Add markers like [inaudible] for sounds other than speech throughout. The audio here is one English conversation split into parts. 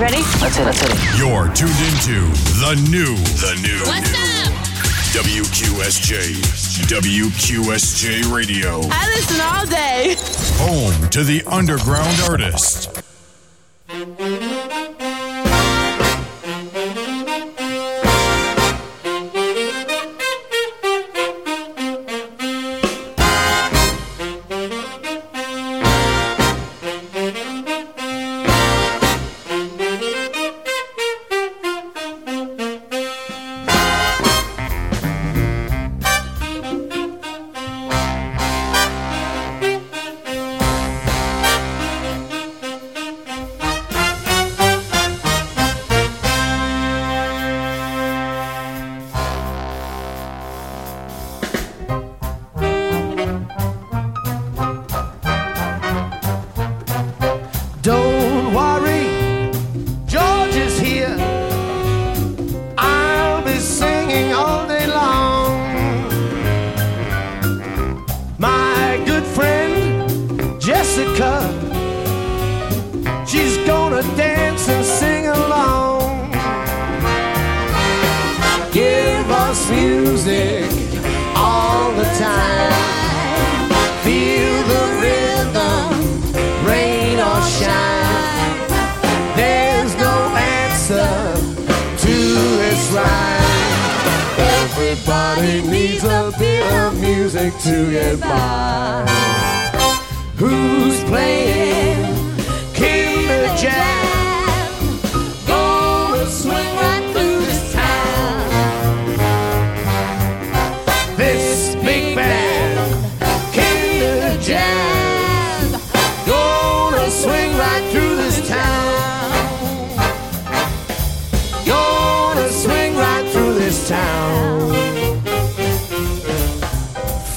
Ready? Let's hit, let's hit it. You're tuned into the new, the new, What's up? WQSJ, WQSJ Radio, I listen all day. home to the underground artist.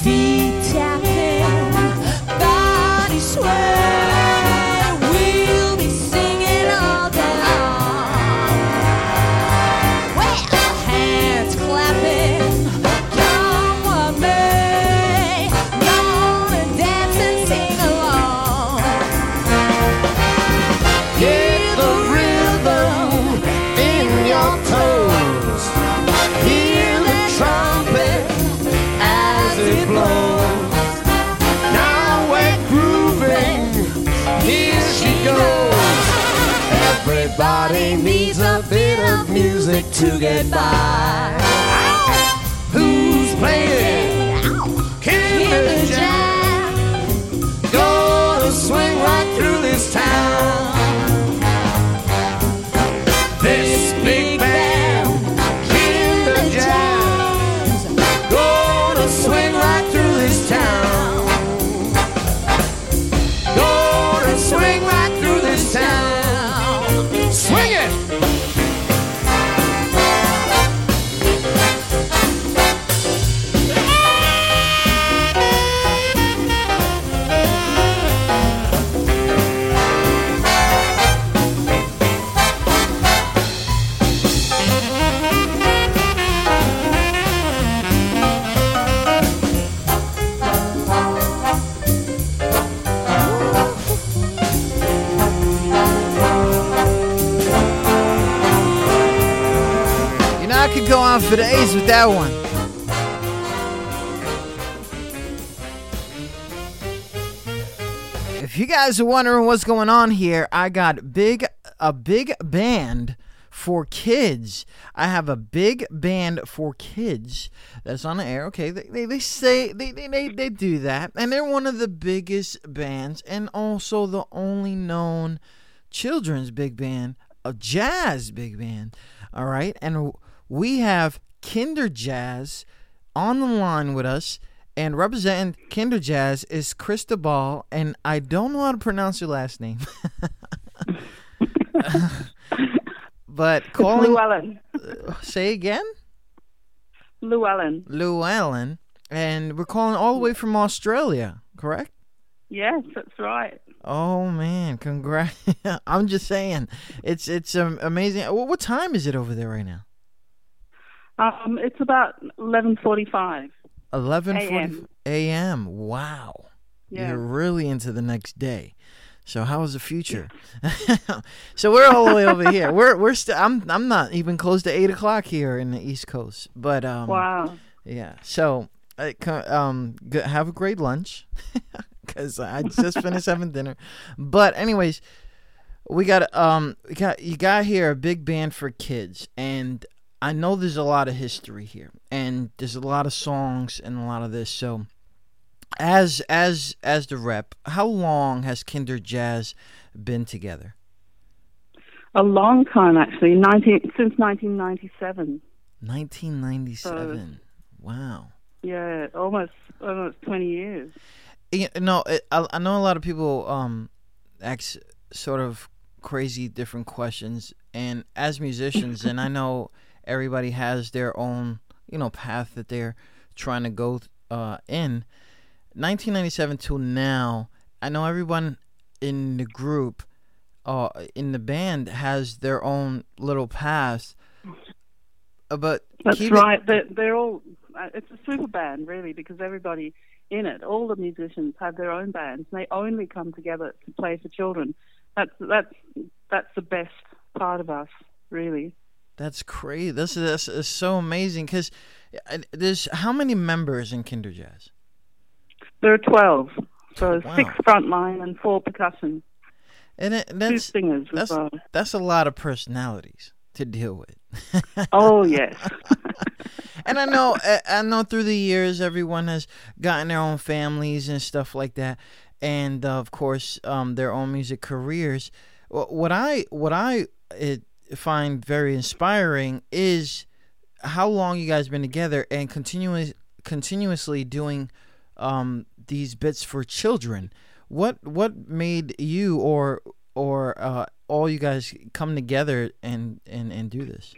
Feet Needs a bit of music to get by. Who's playing? That one. If you guys are wondering what's going on here, I got big a big band for kids. I have a big band for kids that's on the air. Okay, they, they, they say they, they, they, they do that. And they're one of the biggest bands and also the only known children's big band, a jazz big band. All right. And we have Kinder Jazz on the line with us. And representing Kinder Jazz is Cristobal, and I don't know how to pronounce your last name. [laughs] but calling, Llewellyn. say again, Llewellyn. Llewellyn, and we're calling all the way from Australia, correct? Yes, that's right. Oh man, congrats! [laughs] I'm just saying, it's it's um, amazing. What time is it over there right now? Um, it's about eleven forty-five. Eleven forty AM. Wow, Yeah. you're really into the next day. So how is the future? [laughs] so we're all the way over here. We're we're still. I'm I'm not even close to eight o'clock here in the East Coast. But um, Wow. yeah. So um have a great lunch [laughs] because I just finished having dinner. But anyways, we got um we got you got here a big band for kids and I know there's a lot of history here and there's a lot of songs and a lot of this so as as as the rep how long has Kinder Jazz been together A long time, actually, 19, since 1997. 1997 wow Yeah, almost almost 20 years. you know I, I know a lot of people um ask sort of crazy different questions and as musicians and i know [laughs] everybody has their own you know path that they're trying to go uh in 1997 till now i know everyone in the group uh in the band has their own little path Uh, but That's keep right. They're, they're all. Uh, it's a super band, really, because everybody in it, all the musicians have their own bands, and they only come together to play for children. That's that's that's the best part of us, really. That's crazy. This is, this is so amazing because there's how many members in Kinder Jazz? There are 12, so Wow. six frontline and four percussion, And it, two that's singers that's as well. that's a lot of personalities to deal with. [laughs] Oh yes, [laughs] And I know I- I know through the years everyone has gotten their own families and stuff like that, and uh, of course um, their own music careers. What I what I it, find very inspiring is how long you guys been together and continuous continuously doing um, these bits for children. What what made you or or uh, all you guys come together and, and, and do this?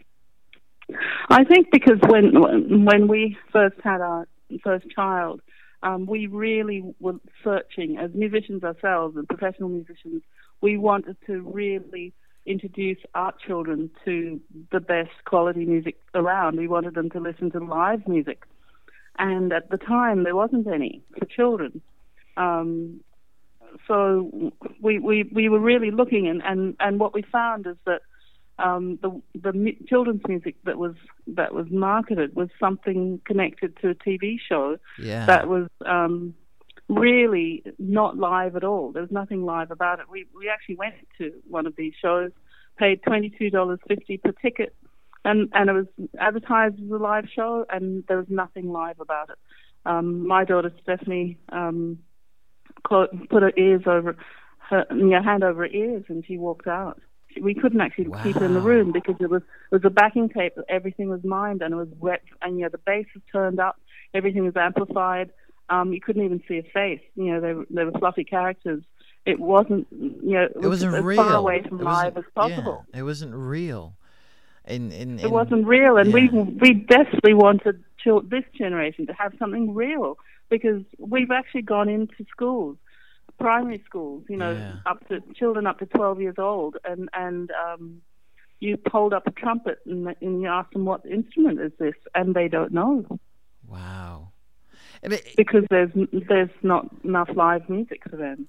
I think because when when we first had our first child, um, we really were searching as musicians ourselves and professional musicians. We wanted to really introduce our children to the best quality music around. We wanted them to listen to live music, and at the time there wasn't any for children. Um, so we, we we were really looking, and, and, and what we found is that um, the the children's music that was that was marketed was something connected to a TV show Yeah. that was um, really not live at all. There was nothing live about it. We we actually went to one of these shows, paid twenty two dollars fifty per ticket, and and it was advertised as a live show, and there was nothing live about it. Um, my daughter Stephanie um, put her ears over her, you know, hand over her ears, and she walked out. We couldn't actually keep her in the room because it was it was a backing tape. Everything was mined, and it was wet, and you know the bass was turned up. Everything was amplified. Um, you couldn't even see a face. You know, they were, they were fluffy characters. It wasn't, you know, it, it wasn't as real. far away from It live wasn't- as possible. Yeah, it wasn't real. And, and, It wasn't real, and we yeah. we desperately wanted chil- this generation to have something real because we've actually gone into schools, primary schools, you know, Yeah. up to children up to twelve years old, and and um, you hold up a trumpet and, and you ask them what instrument is this, and they don't know Wow. It, because there's there's not enough live music for them.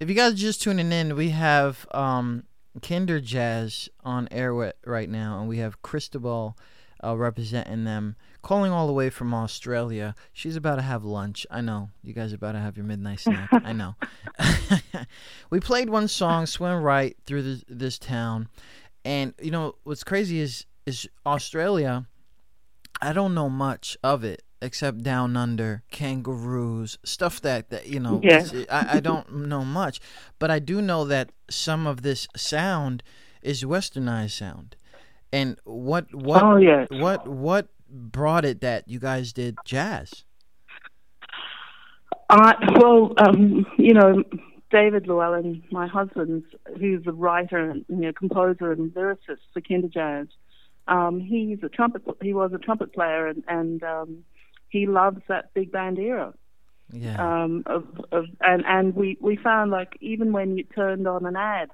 if you guys are just tuning in, we have um, Kinder Jazz on air right now, and we have Cristobal uh, representing them, calling all the way from Australia. She's about to have lunch. I know. You guys are about to have your midnight snack. [laughs] I know. [laughs] we played one song, Swim Right, through this, this town. And, you know, what's crazy is, is Australia, I don't know much of it except down under kangaroos stuff that, that you know Yeah. I, I don't know much but i do know that some of this sound is westernized sound and what what Oh, yes. what what brought it that you guys did jazz I well, um, you know, David Llewellyn, my husband, who's a writer and you know, composer and lyricist for Kinder Jazz. Um, he's a trumpet. He was a trumpet player, and, and um, he loves that big band era. yeah Um, of, of and and we we found like even when you turned on an ad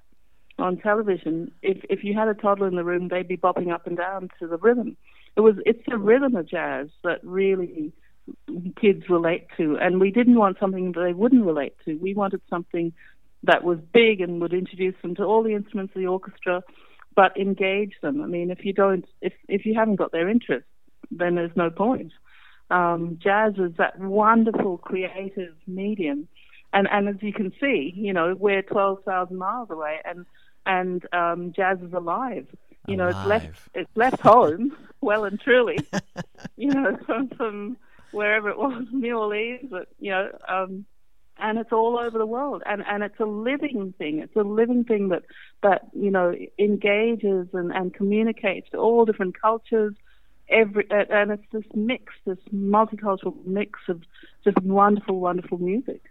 on television, if if you had a toddler in the room, they'd be bopping up and down to the rhythm. It was it's the rhythm of jazz that really kids relate to, and we didn't want something that they wouldn't relate to. We wanted something that was big and would introduce them to all the instruments of the orchestra, but engage them. I mean, if you don't, if if you haven't got their interest, then there's no point. Um, jazz is that wonderful creative medium, and and as you can see, you know, we're twelve thousand miles away, and and um, jazz is alive. You know, it's left it's left home [laughs] well and truly. [laughs] you know, from from wherever it was, [laughs] New Orleans, but you know, um, and it's all over the world, and and it's a living thing. It's a living thing that that you know engages and and communicates to all different cultures. Every and and it's this mix, this multicultural mix of just wonderful, wonderful music.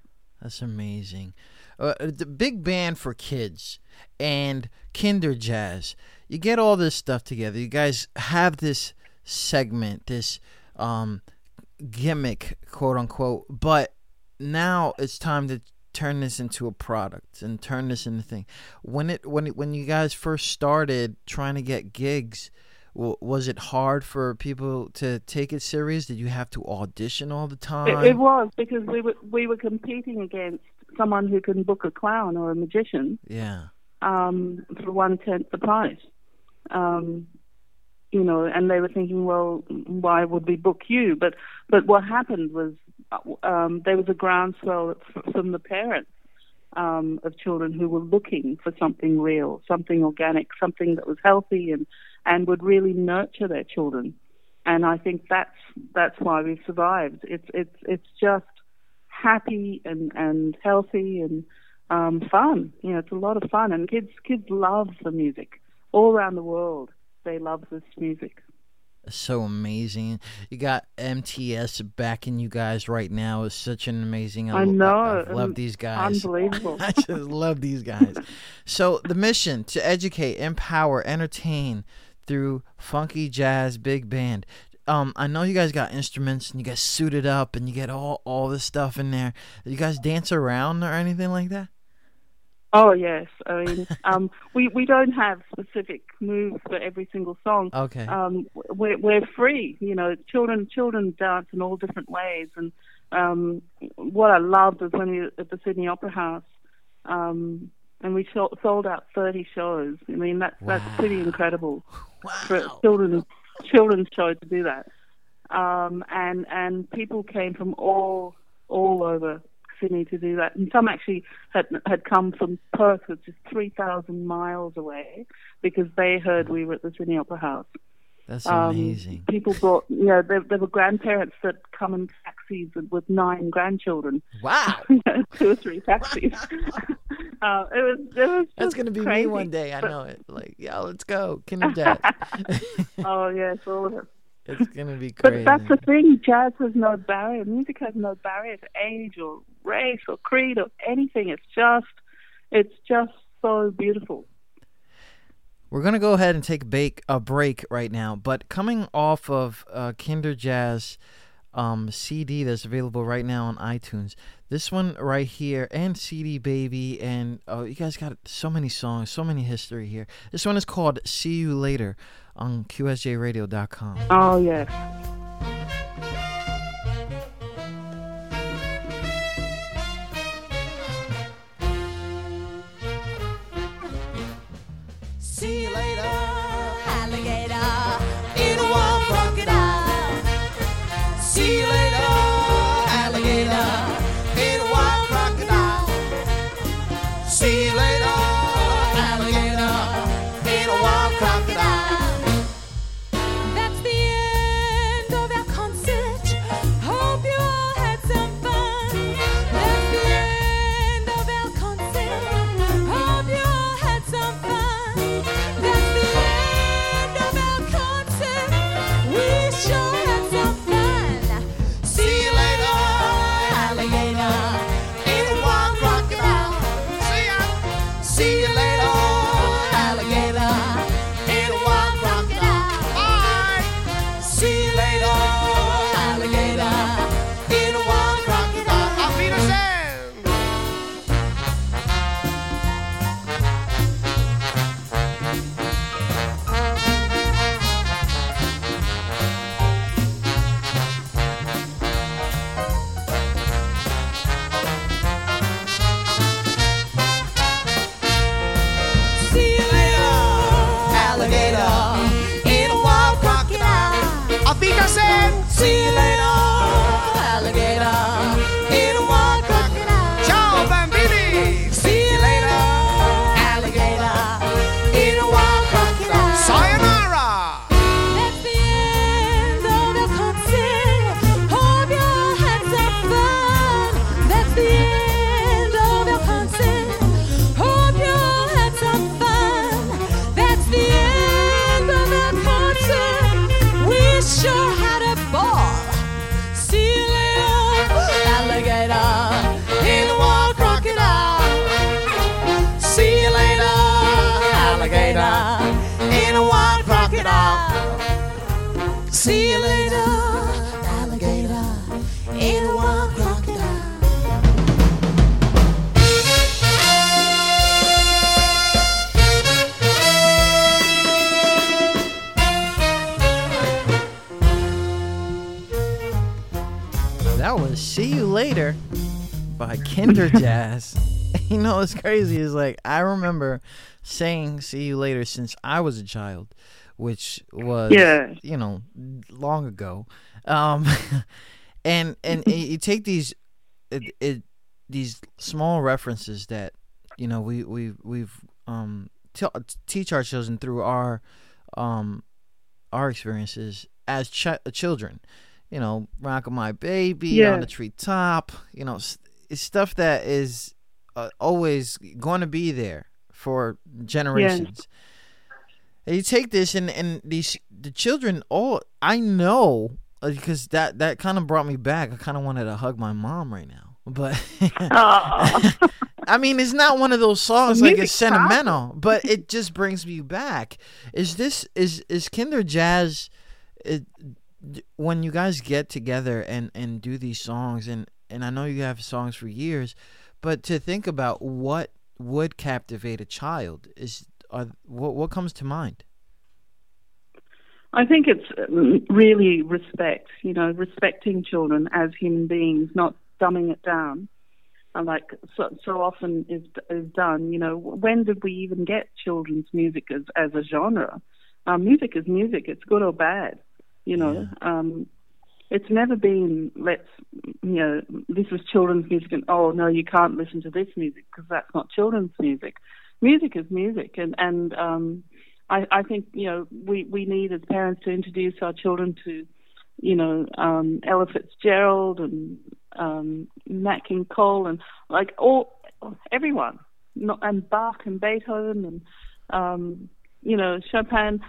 That's amazing. Uh, the big band for kids and Kinder Jazz. You get all this stuff together. You guys have this segment, this um, gimmick, quote unquote. But now it's time to turn this into a product and turn this into a thing. When it when it, when you guys first started trying to get gigs, w- was it hard for people to take it serious? Did you have to audition all the time? It, it was because we were we were competing against someone who can book a clown or a magician yeah. um, for one tenth the price. Um, you know, and they were thinking, well, why would we book you? But but what happened was um, there was a groundswell from the parents um, of children who were looking for something real, something organic, something that was healthy and and would really nurture their children. And I think that's that's why we've survived. It's it's it's just happy and and healthy and um, fun. You know, it's a lot of fun, and kids kids love the music all around the world. They love this music. so amazing. You got MTS backing you guys right now. Is such an amazing. I know, I, I love these guys. Unbelievable. [laughs] I just love these guys. So the mission to educate, empower, entertain through funky jazz big band. Um, I know you guys got instruments and you get suited up and you get all all this stuff in there. You guys dance around or anything like that? Oh yes, I mean, [laughs] um, we we don't have specific moves for every single song. Okay. Um, we're we're free, you know. Children children dance in all different ways, and um, what I loved was when we were at the Sydney Opera House, um, and we sold, sold out thirty shows. I mean, that's that's pretty incredible for a children's children's show to do that. Um, and and people came from all all over Sydney to do that, and some actually had had come from Perth, which is three thousand miles away, because they heard we were at the Sydney Opera House. That's Um, amazing. People brought, you know, there, there were grandparents that come in taxis with, with nine grandchildren, Wow. [laughs] two or three taxis. Uh, it was, it was That's gonna be crazy. me one day. I know it. Like, yeah, let's go, Kinder [laughs] Jazz. Oh yes, all of it. it's gonna be But crazy. that's the thing. Jazz has no barrier. Music has no barrier to age or race or creed or anything. It's just, it's just so beautiful. We're gonna go ahead and take bake, a break right now, but coming off of uh, Kinder Jazz um, CD that's available right now on iTunes, this one right here, and CD Baby, and oh, you guys got so many songs, so many history here. This one is called "See You Later" on QSJRadio.com. Oh yes. By Kinder Jazz. [laughs] you know what's crazy is like I remember saying "See You Later" since I was a child, which was Yeah. you know long ago. Um, [laughs] and and you take these it, it these small references that you know we we we've um t- teach our children through our um our experiences as ch- children you know rock my baby Yeah. on the treetop you know it's stuff that is uh, always going to be there for generations and you take this and and these the children all i know uh, because that that kind of brought me back i kind of wanted to hug my mom right now but [laughs] I mean, it's not one of those songs like it's sentimental, but it just brings me back. Is this is is Kinder Jazz? It, when you guys get together and and do these songs, and and I know you have songs for years, but to think about what would captivate a child is are, what what comes to mind? I think it's um, really respect, you know, respecting children as human beings, not dumbing it down. And like so, so often is is done, you know. When did we even get children's music as as a genre? Um, music is music; it's good or bad, you know. Um, it's never been let's you know this is children's music and oh no you can't listen to this music because that's not children's music. Music is music, and and um, I, I think you know we we need as parents to introduce our children to you know um, Ella Fitzgerald and um, Nat King Cole and like all everyone, not and Bach and Beethoven and um, you know Chopin.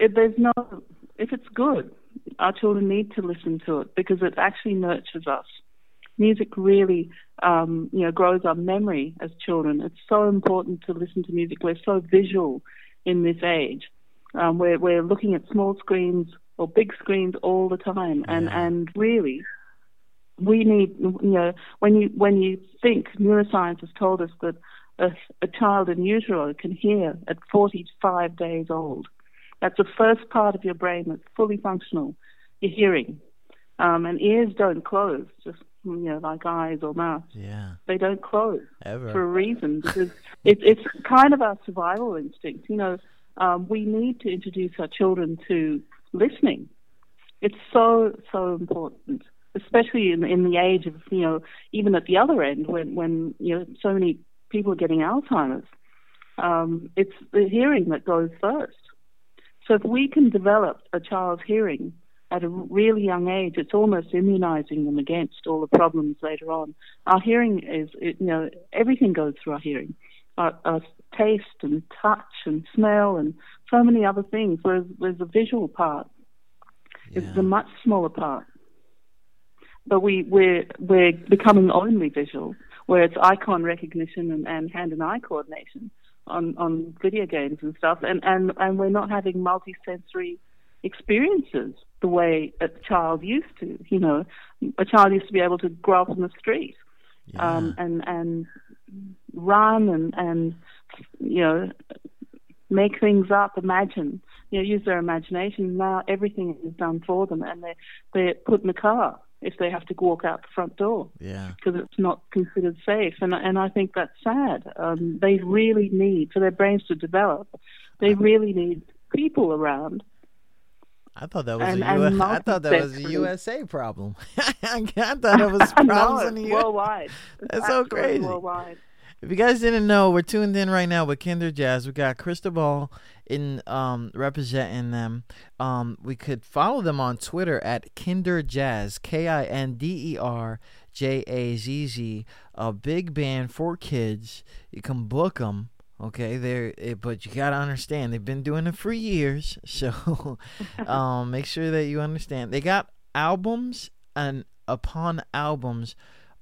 If there's no if it's good, our children need to listen to it because it actually nurtures us. Music really, um, you know, grows our memory as children. It's so important to listen to music. We're so visual in this age. Um, we're we're looking at small screens or big screens all the time, and and really, we need you know when you when you think neuroscience has told us that a, a child in utero can hear at 45 days old. That's the first part of your brain that's fully functional. Your hearing, um, and ears don't close, just you know like eyes or mouth. Yeah, They don't close ever. for a reason because it, it's kind of our survival instinct. You know, um, we need to introduce our children to listening. It's so so important, especially in in the age of you know even at the other end when when you know so many people are getting Alzheimer's. Um, it's the hearing that goes first. So if we can develop a child's hearing at a really young age, it's almost immunizing them against all the problems later on. Our hearing is, you know, everything goes through our hearing. Our, our taste and touch and smell and so many other things. Whereas there's a visual part. It's a much smaller part. But we, we're, we're becoming only visual, where it's icon recognition and, and hand and eye coordination on, on video games and stuff. And, and, and we're not having multisensory experiences the way a child used to. You know, a child used to be able to grow up on the street um, and and run and and you know make things up, imagine, you know, use their imagination. Now everything is done for them, and they they're put in a car if they have to walk out the front door Yeah. because it's not considered safe. And and I think that's sad. Um, they really need for their brains to develop. They really need people around I thought that was And- a and U- I thought that was a. USA problem. [laughs] I thought it was [laughs] no, problems in the worldwide. It's That's so crazy. Worldwide. If you guys didn't know, we're tuned in right now with Kinder Jazz. We got Cristobal in um, representing them. Um, we could follow them on Twitter at Kinder Jazz, K I N D E R J A Z Z. A big band for kids. You can book them. Okay, there, but you gotta understand they've been doing it for years, [laughs] so um, make sure that you understand. They got albums and upon albums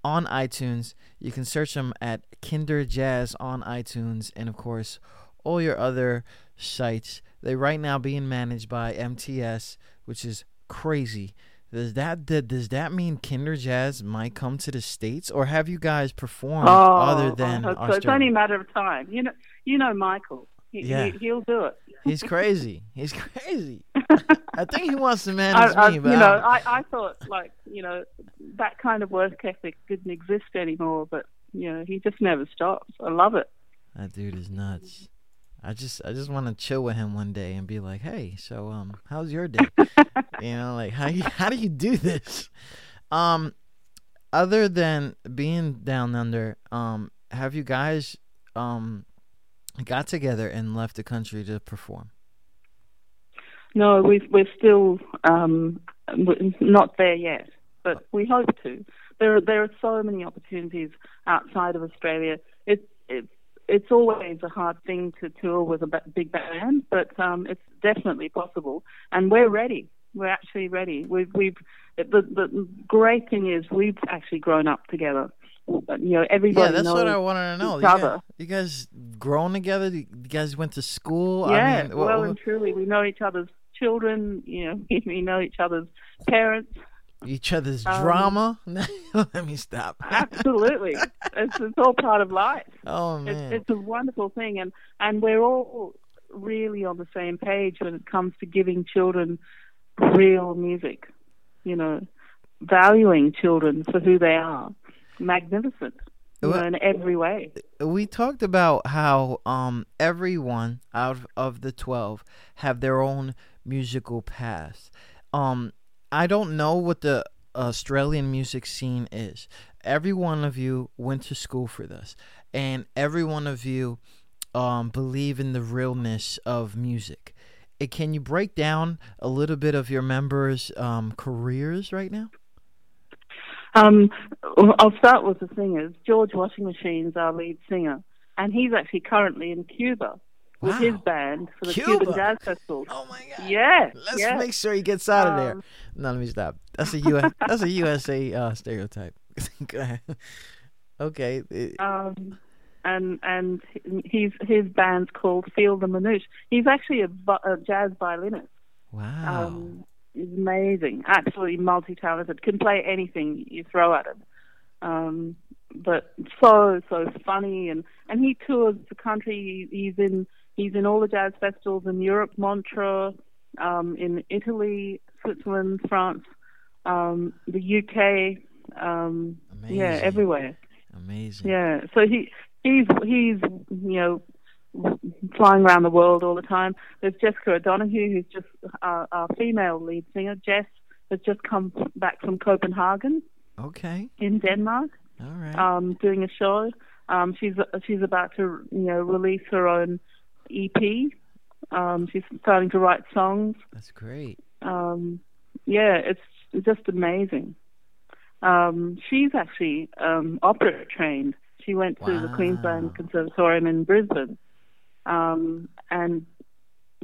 on iTunes. You can search them at Kinder Jazz on iTunes, and of course, all your other sites. They right now being managed by MTS, which is crazy. Does that does that mean Kinder Jazz might come to the states, or have you guys performed Oh, other than hope so. Australia? It's only a matter of time. You know, you know Michael. He, Yeah. he, he'll do it. He's crazy. He's crazy. [laughs] I think he wants to manage I, me, you but know, I I, I thought like you know that kind of work ethic didn't exist anymore, but you know he just never stops. I love it. That dude is nuts. I just I just want to chill with him one day and be like, "Hey, so um how's your day?" [laughs] you know, like how you, how do you do this? Um other than being down under, um have you guys um got together and left the country to perform? No, we've, we're still um, not there yet, but we hope to. There, are, there are so many opportunities outside of Australia. It's it's it's always a hard thing to tour with a big band, but um, it's definitely possible, and we're ready. We're actually ready. We've we've the the great thing is we've actually grown up together. You know, everybody yeah, that's what I wanted to know. You guys, you guys grown together? You guys went to school? Yeah, I mean, well and truly, we know each other's children. You know, [laughs] we know each other's parents. each other's um, drama? [laughs] Let me stop. Absolutely, it's, it's all part of life. oh It's, it's a wonderful thing, and and we're all really on the same page when it comes to giving children real music. You know, valuing children for who they are. Magnificent. Well- in every way. we talked about how um everyone out of, the 12 have their own musical path um i don't know what the australian music scene is every one of you went to school for this and every one of you um believe in the realness of music can you break down a little bit of your members um careers right now Um, I'll start with the singers. George Washingmachine's our lead singer, and he's actually currently in Cuba with his band for the Cuba? Cuban Jazz Festival. oh my god Yeah, Let's yeah. make sure he gets out of there. Um, No, let me stop. That's a US. [laughs] that's a USA uh, stereotype. [laughs] Okay. Um, and and he's his band's called Feel the Manouche. He's actually a, a jazz violinist. wow. Um, he's amazing, absolutely multi-talented. Can play anything you throw at him. Um, but so so funny, and and he tours the country. He's in he's in all the jazz festivals in Europe, Montreux, um, in Italy, Switzerland, France, um, the UK. Um, yeah, everywhere. Amazing. Yeah, so he he's he's you know flying around the world all the time. There's Jessica O'Donoghue, who's just uh, our female lead singer. Jess has just come back from Copenhagen Okay. in Denmark, All right. um, doing a show. Um, she's she's about to you know release her own EP. Um, she's starting to write songs. That's great. Um, yeah, it's just amazing. Um, she's actually um, opera trained. She went to the Queensland Conservatorium in Brisbane, um, and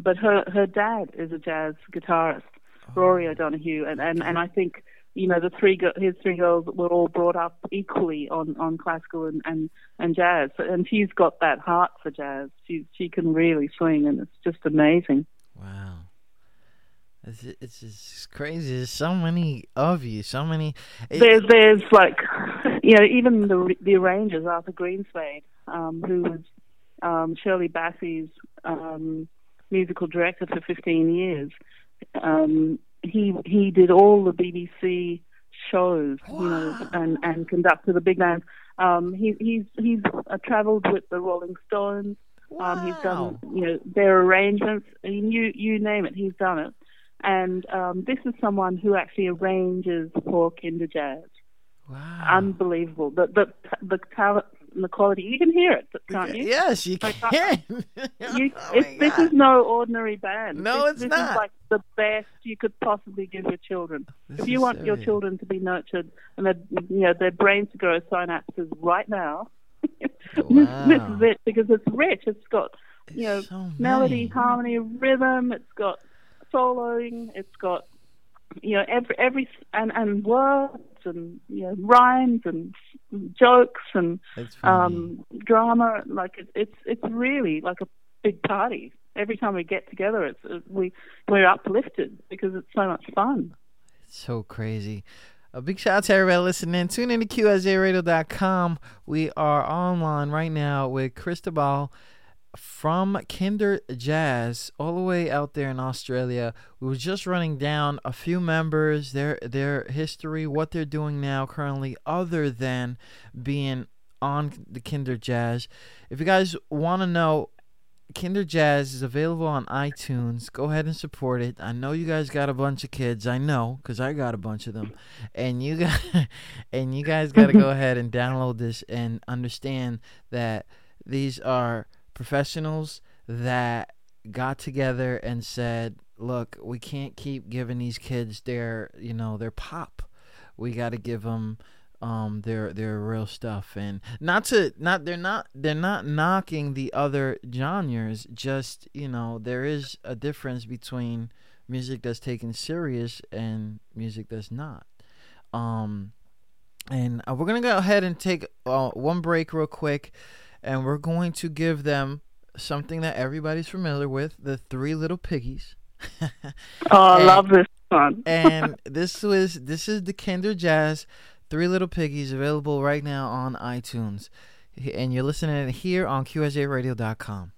but her her dad is a jazz guitarist, Rory O'Donoghue, and, and, and I think you know the three his three girls were all brought up equally on, on classical and, and, and jazz, and she's got that heart for jazz. She she can really swing, and it's just amazing. Wow. It's it's just crazy. There's so many of you. So many. it- There's there's like you know even the the arrangers Arthur Greenslade, um, who was um, Shirley Bassey's um, musical director for 15 years. Um, he he did all the BBC shows, you know, and and conducted the big bands. Um, he he's he's uh, travelled with the Rolling Stones. Um, he's done you know their arrangements. You you name it, he's done it. and um, this is someone who actually arranges for Kinder Jazz. Wow. Unbelievable. The the the talent and the quality. You can hear it, can't you? Yes, you Like, can. [laughs] You, Oh this is no ordinary band. No, this, it's this not. is like the best you could possibly give your children. This if you want your serious. children to be nurtured and their, you know, their brains to grow synapses right now, [laughs] this, this is it because it's rich. It's got you know so melody, harmony, rhythm. It's got soloing. It's got you know every every and and words and you know rhymes and jokes and um drama like it, it's it's really like a big party every time we get together it's it, we we're uplifted because it's so much fun it's so crazy. A big shout out to everybody listening. Tune in to QSJRadio.com. We are online right now with Cristobal from Kinder Jazz, all the way out there in Australia. We were just running down a few members, their their history, what they're doing now currently, other than being on the Kinder Jazz. If you guys want to know Kinder Jazz is available on iTunes. Go ahead and support it. I know you guys got a bunch of kids. I know because I got a bunch of them, and you got [laughs] and you guys got to go [laughs] ahead and download this and understand that these are professionals that got together and said, "Look, we can't keep giving these kids their you know their pop. We got to give them." um their their real stuff and not to not they're not they're not knocking the other genres just you know there is a difference between music that's taken serious and music that's not um and uh, we're gonna go ahead and take uh, one break real quick and we're going to give them something that everybody's familiar with the three little piggies [laughs] oh i And- love this one [laughs] and this was this is the Kinder Jazz Three Little Piggies available right now on iTunes. And you're listening here on QSJRadio.com.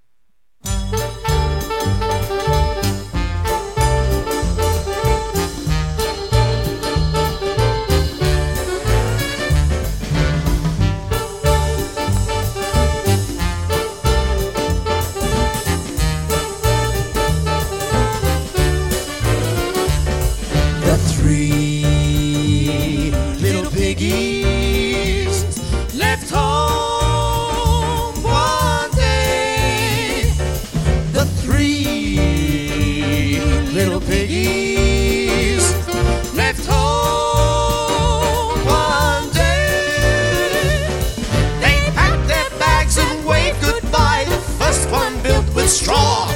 straw.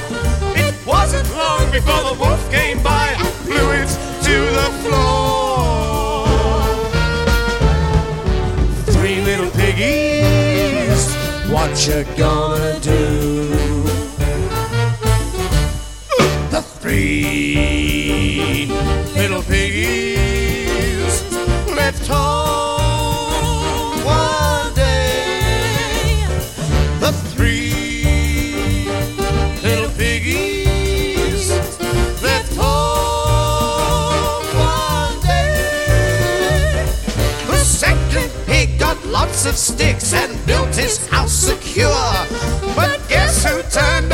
It wasn't long before the wolf came by and blew it to the floor. Three little piggies, what you gonna do? The three little piggies left home of sticks and built his house secure. But guess who turned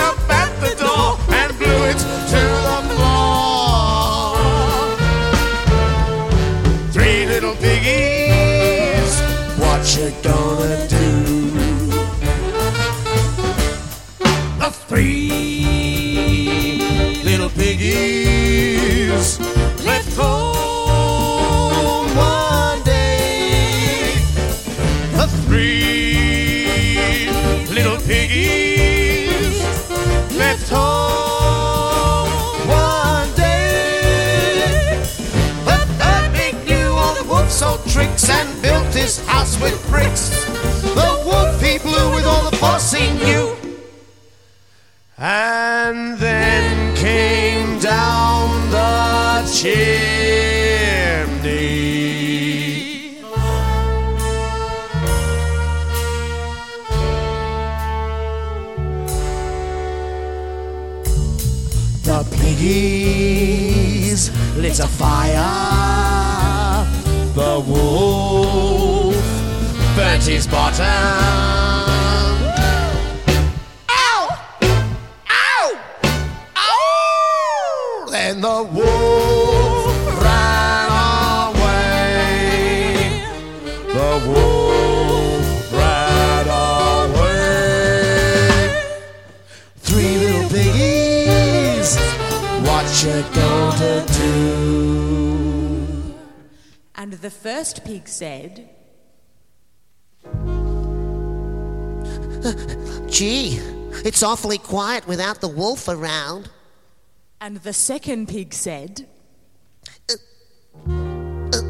it's awfully quiet without the wolf around. and the second pig said, uh, uh,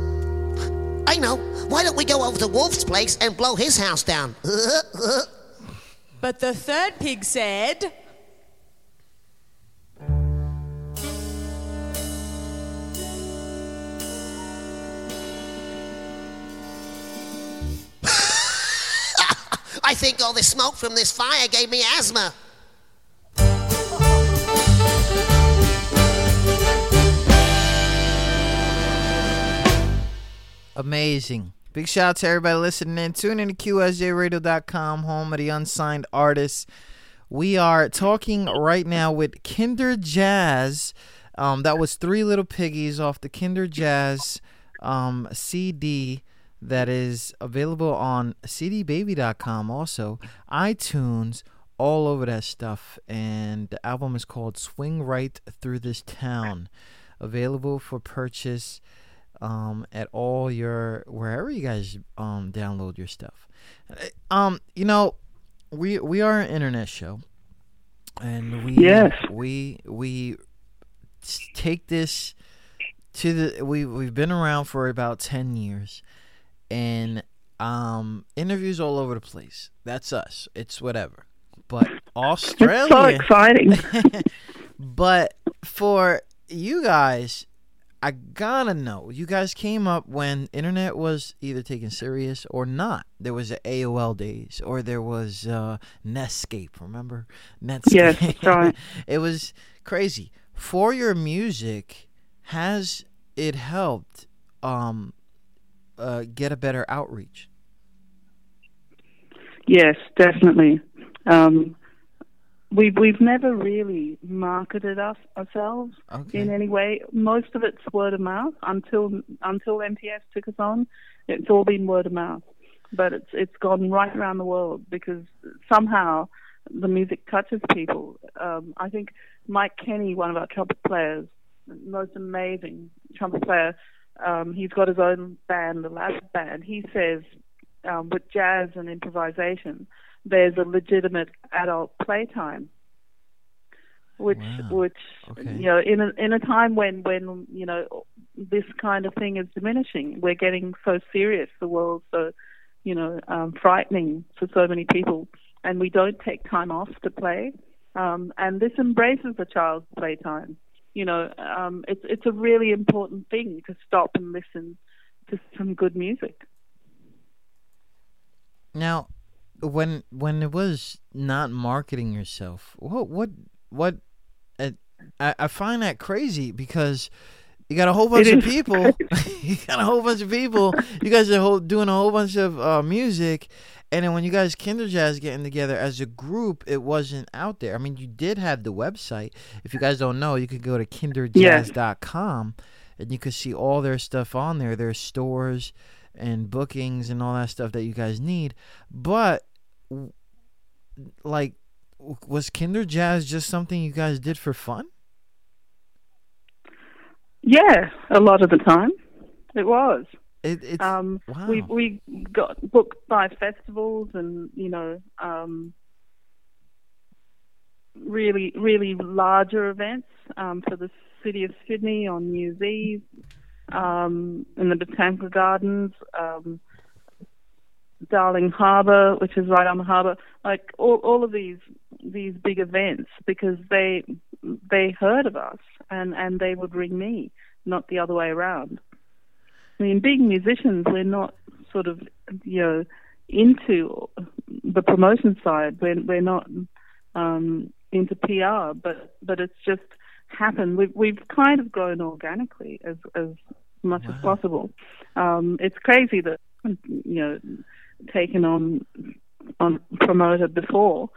I know. Why don't we go over to the Wolf's place and blow his house down? [laughs] but the third pig said, I think all the smoke from this fire gave me asthma. Amazing. Big shout out to everybody listening in. Tune in to QSJRadio.com, home of the unsigned artists. We are talking right now with Kinder Jazz. Um, that was Three Little Piggies off the Kinder Jazz um, CD that is available on cdbaby.com, also iTunes, all over that stuff. And the album is called Swing Right Through This Town. Available for purchase um, at all your wherever you guys um, download your stuff. Uh, Um, you know, we we are an internet show, and we Yes. we we take this to the we we've been around for about ten years, and um, interviews all over the place. That's us. It's whatever. But It's [laughs] Australia, so exciting. [laughs] but for you guys, I gotta know. You guys came up when internet was either taken serious or not. There was a AOL days, or there was uh, Netscape. Remember Netscape? Yes, right. [laughs] it was crazy. For your music, has it helped um, uh, get a better outreach? Yes, definitely. Um, we've we've never really marketed us ourselves Okay. in any way. Most of it's word of mouth until until MTS took us on. It's all been word of mouth, but it's it's gone right around the world because somehow the music touches people. Um, I think Mike Kenny, one of our trumpet players, most amazing trumpet player. Um, he's got his own band, the Lab Band. He says um, with jazz and improvisation, there's a legitimate adult playtime, which Wow. which Okay. you know in a in a time when when you know this kind of thing is diminishing, we're getting so serious. The world's so you know um, frightening for so many people, and we don't take time off to play. Um, and this embraces the child's playtime. You know, um, it's it's a really important thing to stop and listen to some good music. Now, when when it was not marketing yourself, what what what? Uh, I I find that crazy because you got a whole bunch of people. [laughs] you got a whole bunch of people. You guys are whole, doing a whole bunch of uh, music, and then when you guys Kinder Jazz getting together as a group, it wasn't out there. I mean, you did have the website. If you guys don't know, you could go to kinderjazz.com and you could see all their stuff on there. Their stores and bookings and all that stuff that you guys need. But like was Kinder Jazz just something you guys did for fun? Yeah, a lot of the time, it was. It, it's Um, wow. We we got booked by festivals and you know um, really really larger events um, for the city of Sydney on New Year's um, in the Botanical Gardens, um, Darling Harbour, which is right on the harbour. Like all all of these these big events because they they heard of us and and they would ring me, not the other way around. I mean, being musicians, we're not sort of, you know, into the promotion side. We're we're not um, into PR, but but it's just happened. We've we've kind of grown organically as as much as possible. Um, it's crazy that you know taken on on promoter before,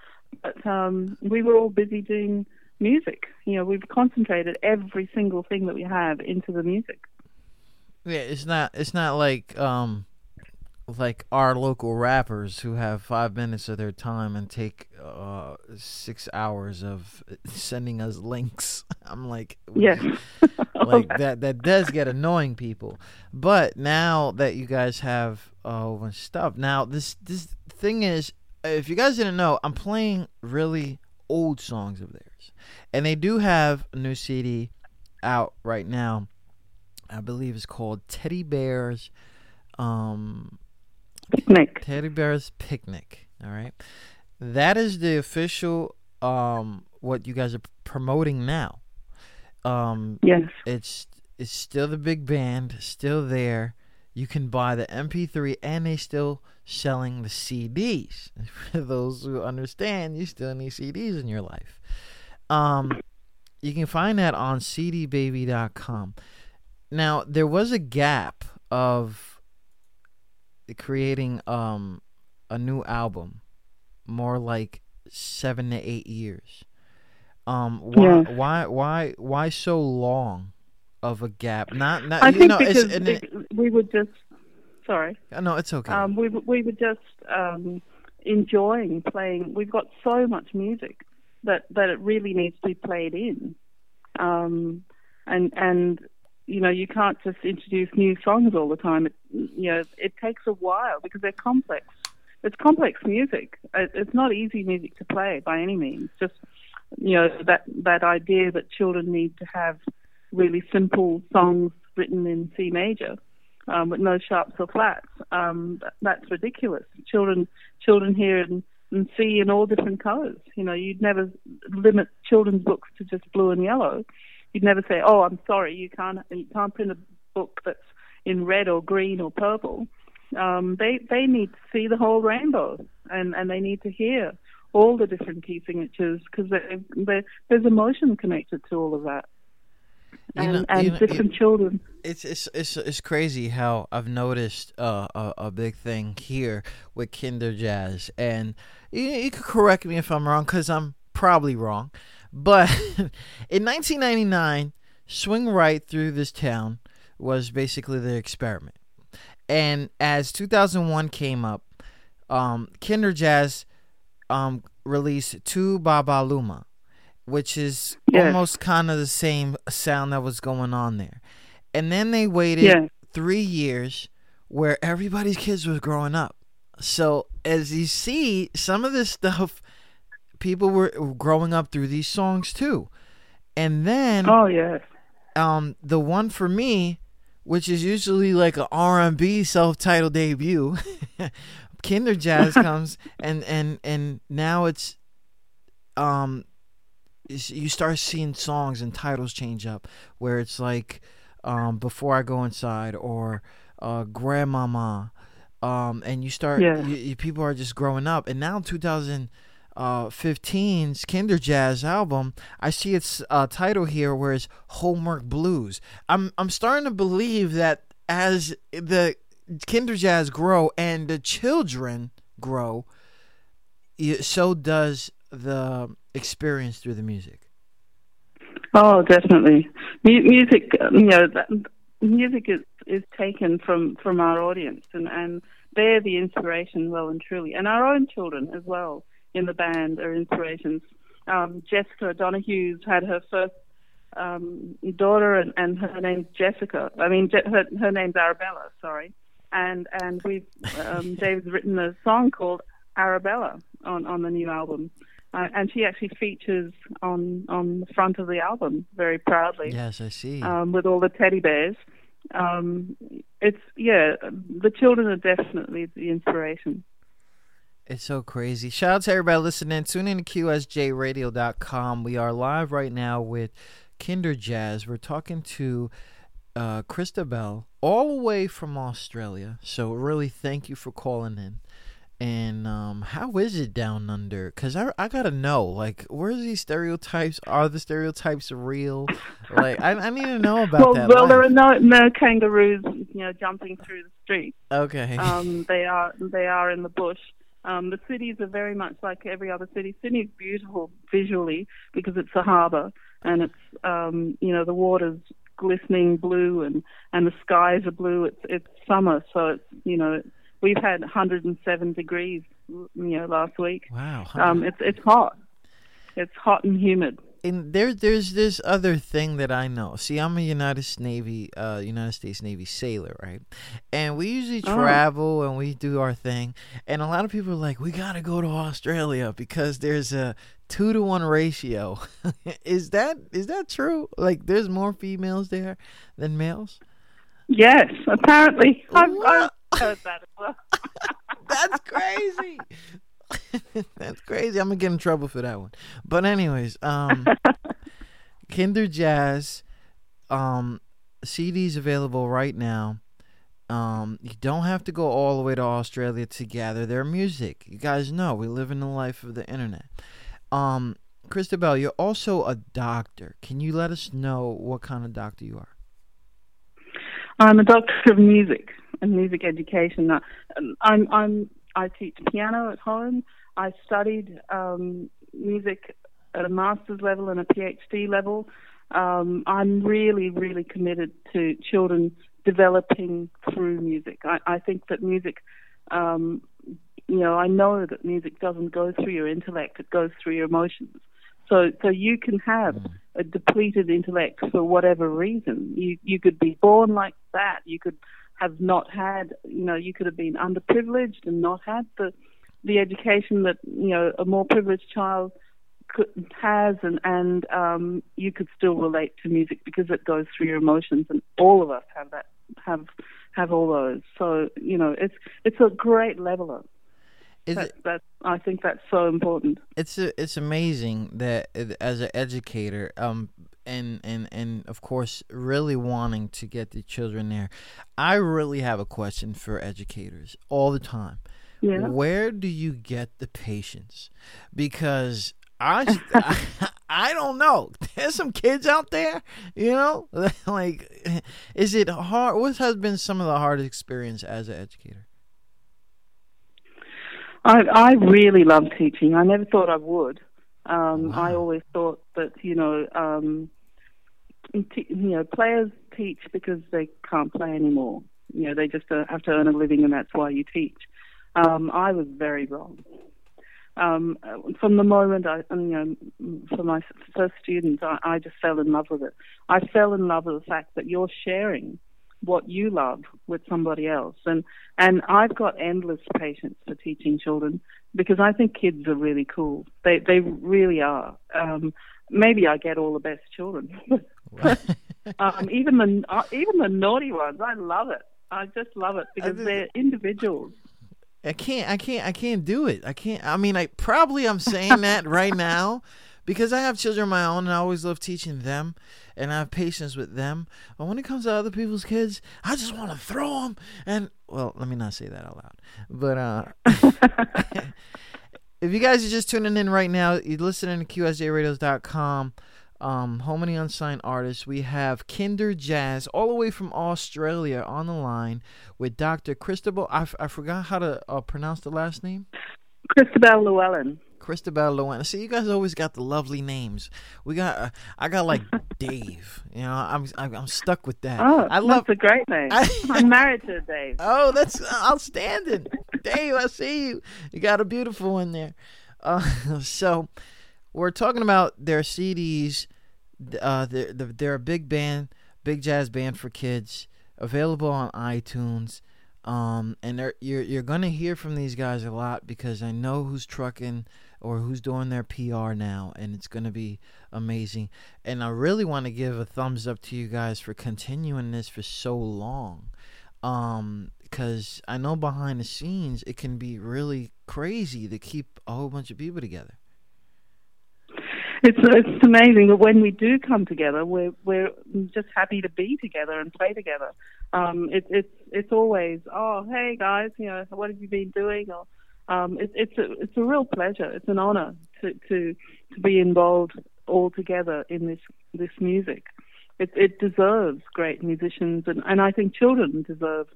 but um, we were all busy doing music. You know, we've concentrated every single thing that we have into the music. Yeah, it's not. It's not like um, like our local rappers who have five minutes of their time and take uh, six hours of [laughs] sending us links. [laughs] I'm like, Yes. [laughs] like that that does get annoying people. But now that you guys have a whole bunch stuff, now this this thing is, if you guys didn't know, I'm playing really old songs of theirs, and they do have a new CD out right now. I believe it's called Teddy Bears. Um, Picnic. Teddy Bear's Picnic. All right, that is the official um what you guys are promoting now. Um, Yes. it's it's still the big band, still there. You can buy the MP3, and they still selling the CDs. [laughs] For those who understand, you still need CDs in your life. Um, you can find that on CDBaby.com. Now there was a gap of creating um a new album, more like seven to eight years. Um, why, why, why, why so long of a gap? Not, not I you think know, because it- we were just sorry. no, it's okay. Um, we we were just um, enjoying playing. We've got so much music that that it really needs to be played in, um, and and you know you can't just introduce new songs all the time. It you know it takes a while because they're complex. It's complex music. It's not easy music to play by any means. Just you know that that idea that children need to have really simple songs written in C major um, with no sharps or flats. Um, that, that's ridiculous. Children, children hear and, and see in all different colours. You know, you'd never limit children's books to just blue and yellow. You'd never say, "Oh, I'm sorry, you can't you can't print a book that's in red or green or purple." Um, they they need to see the whole rainbow, and and they need to hear all the different key signatures because there's emotion connected to all of that, You and know- and you know- different children. it's it's it's it's crazy how I've noticed uh, a a big thing here with Kinder Jazz, and you, you could correct me if I'm wrong because I'm probably wrong, but [laughs] in 1999, Swing Right Through This Town was basically the experiment, and as 2001 came up, um, Kinder Jazz um released Tu Baba Luma, which is Yes. almost kind of the same sound that was going on there. And then they waited Yeah. three years where everybody's kids was growing up. So as you see, some of this stuff people were growing up through these songs too. And then Oh yes. um the one for me, which is usually like a R&B self-titled debut, [laughs] Kinder Jazz [laughs] comes and and and now it's um you start seeing songs and titles change up where it's like um before I go inside or uh grandmama um and you start Yeah. you, you- people are just growing up and now 2000 uh 15's Kinder Jazz album, I see its uh, title here where it's Homework Blues. I'm I'm starting to believe that as the Kinder Jazz grow and the children grow, so does the experience through the music. Oh, definitely. Mu- music, um, you know, music is is taken from from our audience, and and they're the inspiration, well and truly, and our own children as well in the band are inspirations. Um, Jessica Donahue's had her first um, daughter, and, and her name's Jessica. I mean, Je- her her name's Arabella. Sorry, and and we've um, [laughs] David's written a song called Arabella on on the new album. Uh, and she actually features on on the front of the album very proudly Yes, I see. um, with all the teddy bears. Um, it's yeah, the children are definitely the inspiration. It's so crazy. Shout out to everybody listening. Tune in to QSJRadio.com. We are live right now with Kinder Jazz. We're talking to uh, Christabel all the way from Australia. So, really, thank you for calling in. And um, how is it down under? Because I, I got to know, like, where's these stereotypes? Are the stereotypes real? Like, I, I need to know about well, that. well, there are no no kangaroos, you know, jumping through the street. Okay. Um, they are they are in the bush. Um, the cities are very much like every other city. Sydney's beautiful visually because it's a harbour and it's um, you know the water's glistening blue and and the skies are blue. It's it's summer, so it's you know we've had 107 degrees, you know, last week. Wow. Um, it's it's hot. It's hot and humid. And there there's this other thing that I know. See, I'm a United States Navy, uh, United States Navy sailor, right? And we usually Oh. travel and we do our thing. And a lot of people are like, we gotta go to Australia because there's a two to one ratio. [laughs] is that is that true? Like, there's more females there than males? Yes, apparently. I've, I've heard that as well. [laughs] That's crazy. [laughs] [laughs] That's crazy. I'm gonna get in trouble for that one. But anyways, um [laughs] Kinder Jazz, um, CDs available right now. Um, you don't have to go all the way to Australia to gather their music. You guys know we live in the life of the internet. Um, Christabel, you're also a doctor. Can you let us know what kind of doctor you are? I'm a doctor of music and music education. I'm I'm I teach piano at home. I studied um, music at a master's level and a PhD level. Um, I'm really really committed to children developing through music. I, I think that music. Um, you know, I know that music doesn't go through your intellect; it goes through your emotions. So, so you can have a depleted intellect for whatever reason. You you could be born like that. You could have not had, you know, you could have been underprivileged and not had the the education that you know a more privileged child could, has, and and um, you could still relate to music because it goes through your emotions, and all of us have that have have all those. So you know, it's it's a great leveler. Is That, it that I think that's so important. it's a, it's amazing that as an educator um and and and of course really wanting to get the children there i really have a question for educators all the time Yeah. where do you get the patience because I, I [laughs] [laughs] I don't know. There's some kids out there, you know, [laughs] like is it hard? What has been some of the hardest experience as an educator? I I really love teaching. I never thought I would. Um, I always thought that you know, um, t- you know, players teach because they can't play anymore. You know, they just uh, have to earn a living, and that's why you teach. Um, I was very wrong. Um, uh, from the moment I, you know, for my first students, I, I just fell in love with it. I fell in love with the fact that you're sharing what you love with somebody else, and and I've got endless patience for teaching children because I think kids are really cool. They they really are. Um, maybe I get all the best children. [laughs] um, even the uh, even the naughty ones, I love it. I just love it because just- they're individuals. I can't, I can't, I can't do it. I can't. I mean, I probably I'm saying that [laughs] right now because I have children of my own, and I always love teaching them, and I have patience with them. But when it comes to other people's kids, I just want to throw them. And well, let me not say that out loud. But uh, [laughs] if you guys are just tuning in right now, you're listening to QSJRadios.com. Um, Home and Unsigned Artists. We have Kinder Jazz, all the way from Australia, on the line with Dr. Christabel. I, f- I forgot how to uh, pronounce the last name. Christabel Llewellyn. Christabel Lowen. See, you guys always got the lovely names. We got, uh, I got like [laughs] Dave. You know, I'm, I'm, stuck with that. Oh, I love. that's a great name. I- I'm married to Dave. [laughs] Oh, that's outstanding, Dave. I see you. You got a beautiful one there. Uh, [laughs] so, we're talking about their CDs. Uh, they're, they're a big band, big jazz band for kids, available on iTunes. Um, and you're you're gonna hear from these guys a lot because I know who's trucking or who's doing their PR now, and it's gonna be amazing. And I really want to give a thumbs up to you guys for continuing this for so long um because i know behind the scenes it can be really crazy to keep a whole bunch of people together It's it's amazing that when we do come together, we're we're just happy to be together and play together. Um, it, it's it's always oh hey guys, you know what have you been doing? Or um, it, it's a it's a real pleasure. It's an honor to to to be involved all together in this this music. It it deserves great musicians, and and I think children deserve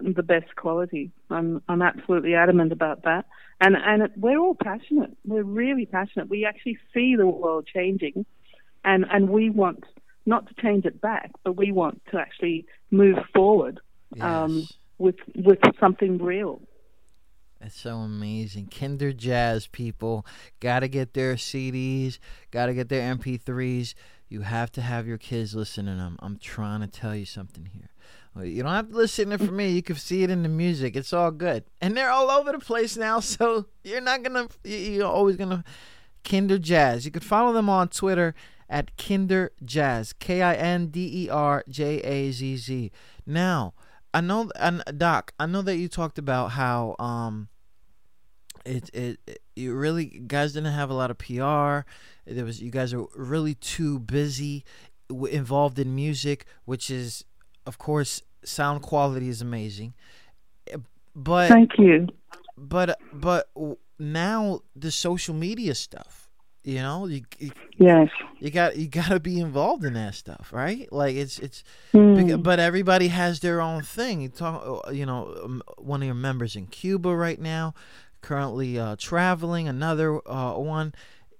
the best quality. I'm I'm absolutely adamant about that. And and it, we're all passionate. We're really passionate. We actually see the world changing, and and we want not to change it back, but we want to actually move forward. Um, with with something real. It's so amazing. Kinder Jazz people got to get their CDs, got to get their MP3s. You have to have your kids listen to them. I'm trying to tell you something here. You don't have to listen to it from me. You can see it in the music. It's all good. And they're all over the place now, [laughs] so you're not going to, you're always going to. Kinder Jazz. You can follow them on Twitter at Kinder Jazz. K I N D E R J A Z Z. Now, I know, and Doc, I know that you talked about how um, it it, it you really guys didn't have a lot of PR. There was you guys are really too busy w- involved in music, which is of course sound quality is amazing, but Thank you. but but now the social media stuff, you know, you you, Yes. you got you got to be involved in that stuff, right? Like it's it's Mm. But everybody has their own thing. You talk, you know, one of your members in Cuba right now, currently uh, traveling. Another uh, one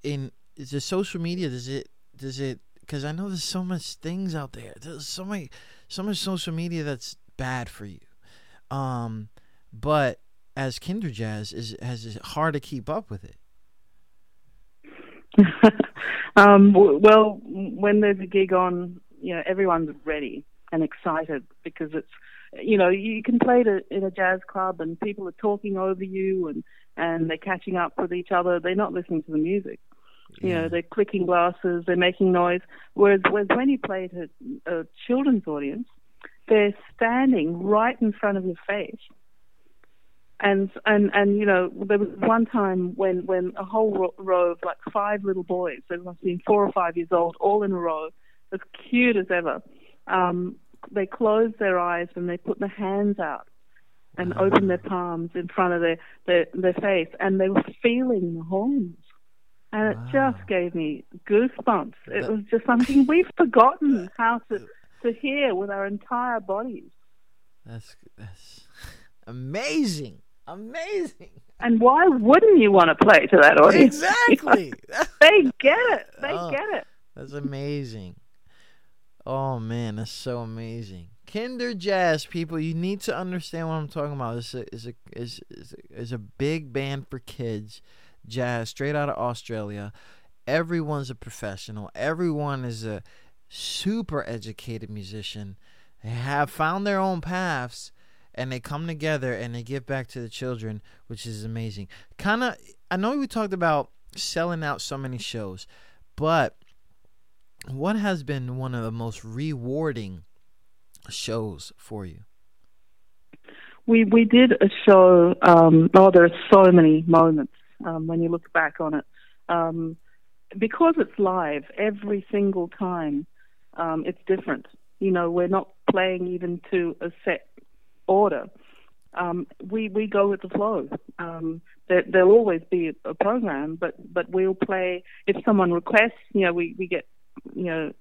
in is it social media? Does it does it? Because I know there's so much things out there. There's so many so much social media that's bad for you. Um, but as Kinder Jazz is has it hard to keep up with it. [laughs] um, well, when there's a gig on, you know, everyone's ready and excited because it's, you know, you can play it in a jazz club and people are talking over you and and they're catching up with each other. They're not listening to the music. You know, mm. they're clicking glasses, they're making noise. Whereas, whereas when you play to a children's audience, they're standing right in front of your face and and and you know there was one time when when a whole row of like five little boys they must have been four or five years old all in a row as cute as ever um they closed their eyes and they put their hands out and opened their palms in front of their their, their face and they were feeling the horns and it just gave me goosebumps it was just something we've forgotten how to to hear with our entire bodies That's that's amazing, amazing. and why wouldn't you want to play to that audience Exactly. [laughs] They get it. They [laughs] Oh. get it. That's amazing. Oh man, that's so amazing. Kinder Jazz people, you need to understand what I'm talking about. It's a is a is is a, is a big band for kids, jazz straight out of Australia. Everyone's a professional. Everyone is a super educated musician. They have found their own paths and they come together and they give back to the children, which is amazing. Kind of I know we talked about selling out so many shows, but what has been one of the most rewarding shows for you? We we did a show. Um, oh, there are so many moments um, when you look back on it. Um, because it's live every single time, um, it's different. You know, we're not playing even to a set order. Um, we we go with the flow. Um, there, there'll always be a, a program, but but we'll play if someone requests. You know, we we get you know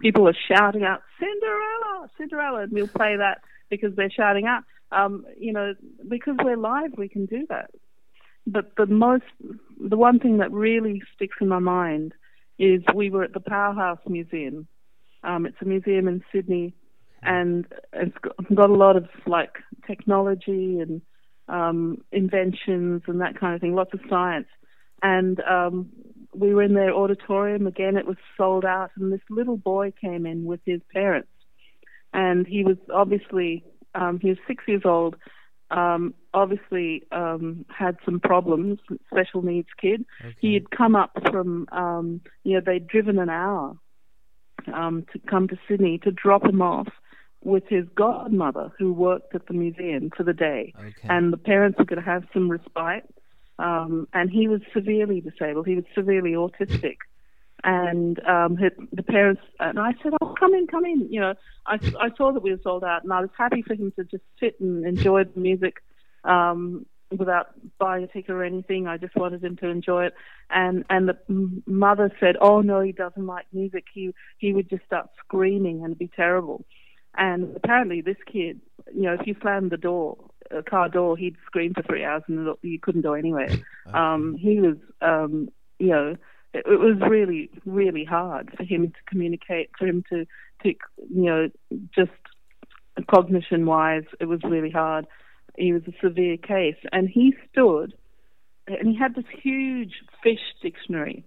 people are shouting out Cinderella, Cinderella, and we'll play that because they're shouting out. Um, you know, because we're live, we can do that. But the most, the one thing that really sticks in my mind is we were at the Powerhouse Museum. Um, it's a museum in Sydney, and it's got, a lot of like technology and um, inventions and that kind of thing, lots of science. And um, we were in their auditorium again. It was sold out, and this little boy came in with his parents, and he was obviously um, he was six years old. Um, obviously, um, had some problems, special needs kid. He had come up from, um, you know, they'd driven an hour um, to come to Sydney to drop him off with his godmother who worked at the museum for the day. Okay. And the parents were going to have some respite. Um, and he was severely disabled. He was severely autistic. And um, the parents, and I said, "Oh, come in, come in." You know, I, I saw that we were sold out, and I was happy for him to just sit and enjoy the music um, without buying a ticket or anything. I just wanted him to enjoy it. And and the mother said, "Oh no, he doesn't like music. He he would just start screaming and it'd be terrible." And apparently, this kid, you know, if you slammed the door, a car door, he'd scream for three hours and you couldn't go anywhere. [laughs] Um, he was, um, you know, it, it was really, really hard for him to communicate, for him to, to, you know, just cognition wise, it was really hard. He was a severe case, and he stood, and he had this huge fish dictionary,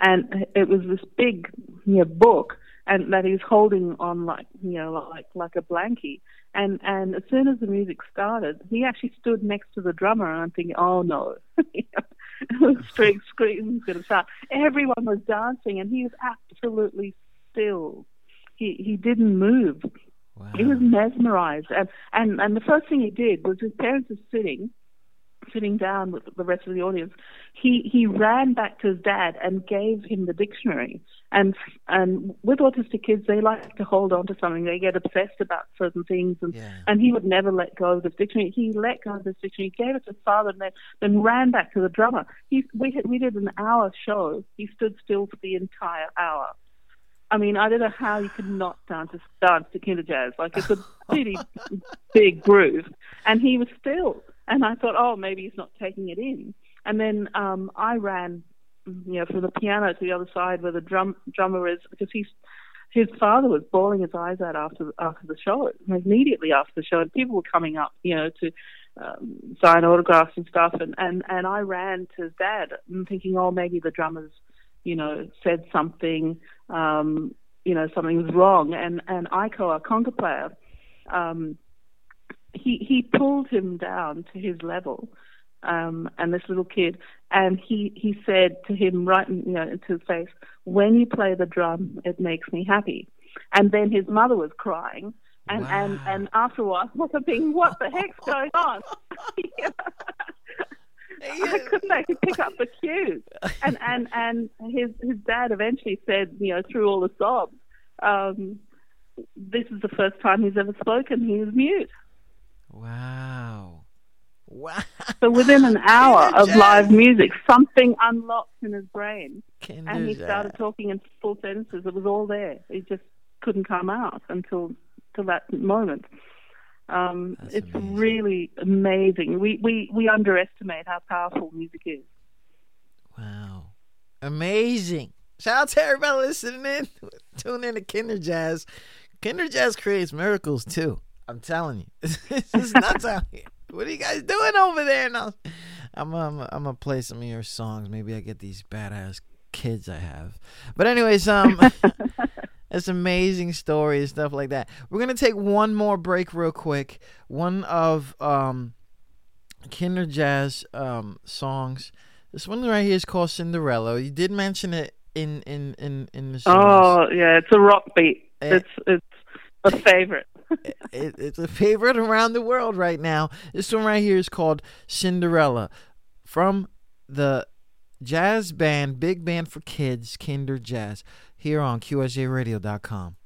and it was this big you know, book, and that he was holding on like you know like like a blankie. And and as soon as the music started, he actually stood next to the drummer, and I'm thinking, oh no, [laughs] [laughs] [laughs] string scream's going to start. Everyone was dancing, and he was absolutely still. He he didn't move. Wow. He was mesmerized, and and and the first thing he did was his parents were sitting, sitting down with the rest of the audience. He he ran back to his dad and gave him the dictionary. And and with autistic kids, they like to hold on to something. They get obsessed about certain things, and Yeah. and he would never let go of this dictionary. He let go of this dictionary, gave it to his father, and then then ran back to the drummer. He we had, we did an hour show. He stood still for the entire hour. I mean, I don't know how you could not dance to, dance to Kinder Jazz. Like it's a pretty [laughs] big groove, and he was still. And I thought, oh, maybe he's not taking it in. And then um, I ran, you know, from the piano to the other side where the drum drummer is because he's his father was bawling his eyes out after after the show, immediately after the show, and people were coming up, you know, to um, sign autographs and stuff, and and and I ran to his dad, thinking, oh, maybe the drummers, you know, said something, um, you know, something was wrong, and and Iko, our conga player, um, he he pulled him down to his level, um, and this little kid, and he he said to him right, in, you know, into his face, "When you play the drum, it makes me happy." And then his mother was crying, and and Wow. and after a while, I was thinking, "What the heck's going on?" [laughs] I couldn't actually pick up the cues, and and and his his dad eventually said, you know, through all the sobs, um, "This is the first time he's ever spoken. He was mute." Wow. Wow. So within an [laughs] hour Kinder of Jazz. live music, something unlocked in his brain, Kinder and he Jazz. started talking in full sentences. It was all there. It just couldn't come out until till that moment. Um, it's amazing. really amazing. We, we we underestimate how powerful music is. Wow. Amazing. Shout out to everybody listening in. [laughs] Tune in to Kinder Jazz. Kinder Jazz creates miracles too. I'm telling you. [laughs] It's just nuts out here. What are you guys doing over there now? I'm um, I'm gonna play some of your songs. Maybe I get these badass kids I have. But anyways, um [laughs] It's amazing story and stuff like that. We're gonna take one more break real quick. One of um Kinder Jazz um songs. This one right here is called Cinderella. You did mention it in in in in the songs. Oh yeah, it's a rock beat. Eh. It's it's a favorite. It, it's a favorite around the world right now. This one right here is called Cinderella from the jazz band, big band for kids, Kinder Jazz, here on QSJRadio.com.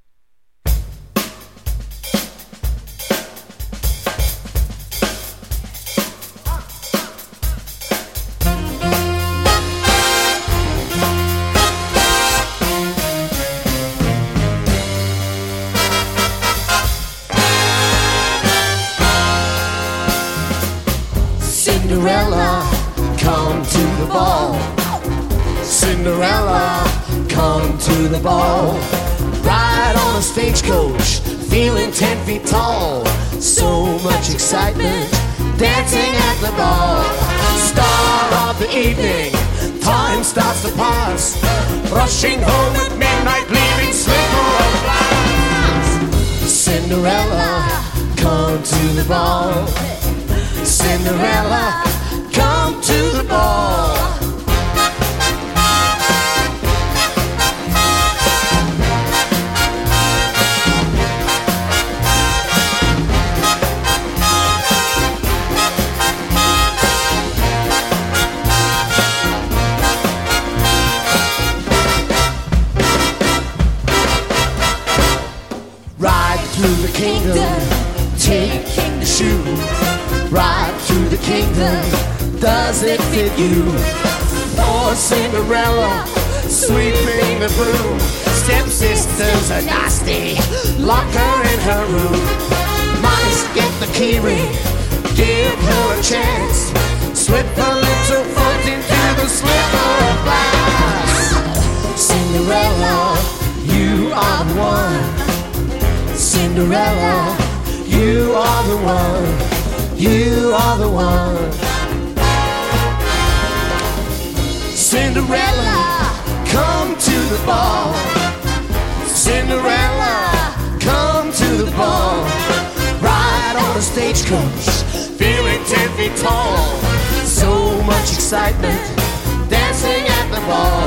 Cinderella, come to the ball. Ride on a stagecoach, feeling ten feet tall. So much excitement, dancing at the ball. Star of the evening, time starts to pass. Rushing home at midnight, leaving slipper of glass. Cinderella, come to the ball. Cinderella, come to the ball. It you? Poor Cinderella, sweeping the broom. Stepsisters are nasty, lock her in her room. Mice get the key ring, give her a chance. Slip a little foot into the slipper of glass. Cinderella, you are the one. Cinderella, You are the one. You are the one. Cinderella, come to the ball. Cinderella, come to the ball. Ride on a stagecoach, feeling ten feet tall. So much excitement, dancing at the ball.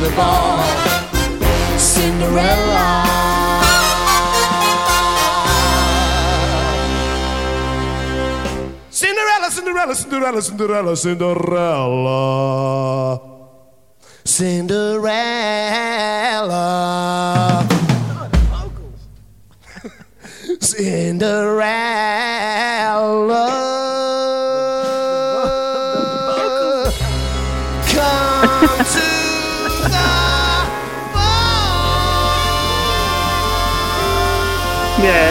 The ball. Cinderella. Cinderella, Cinderella, Cinderella, Cinderella, Cinderella. Cinderella.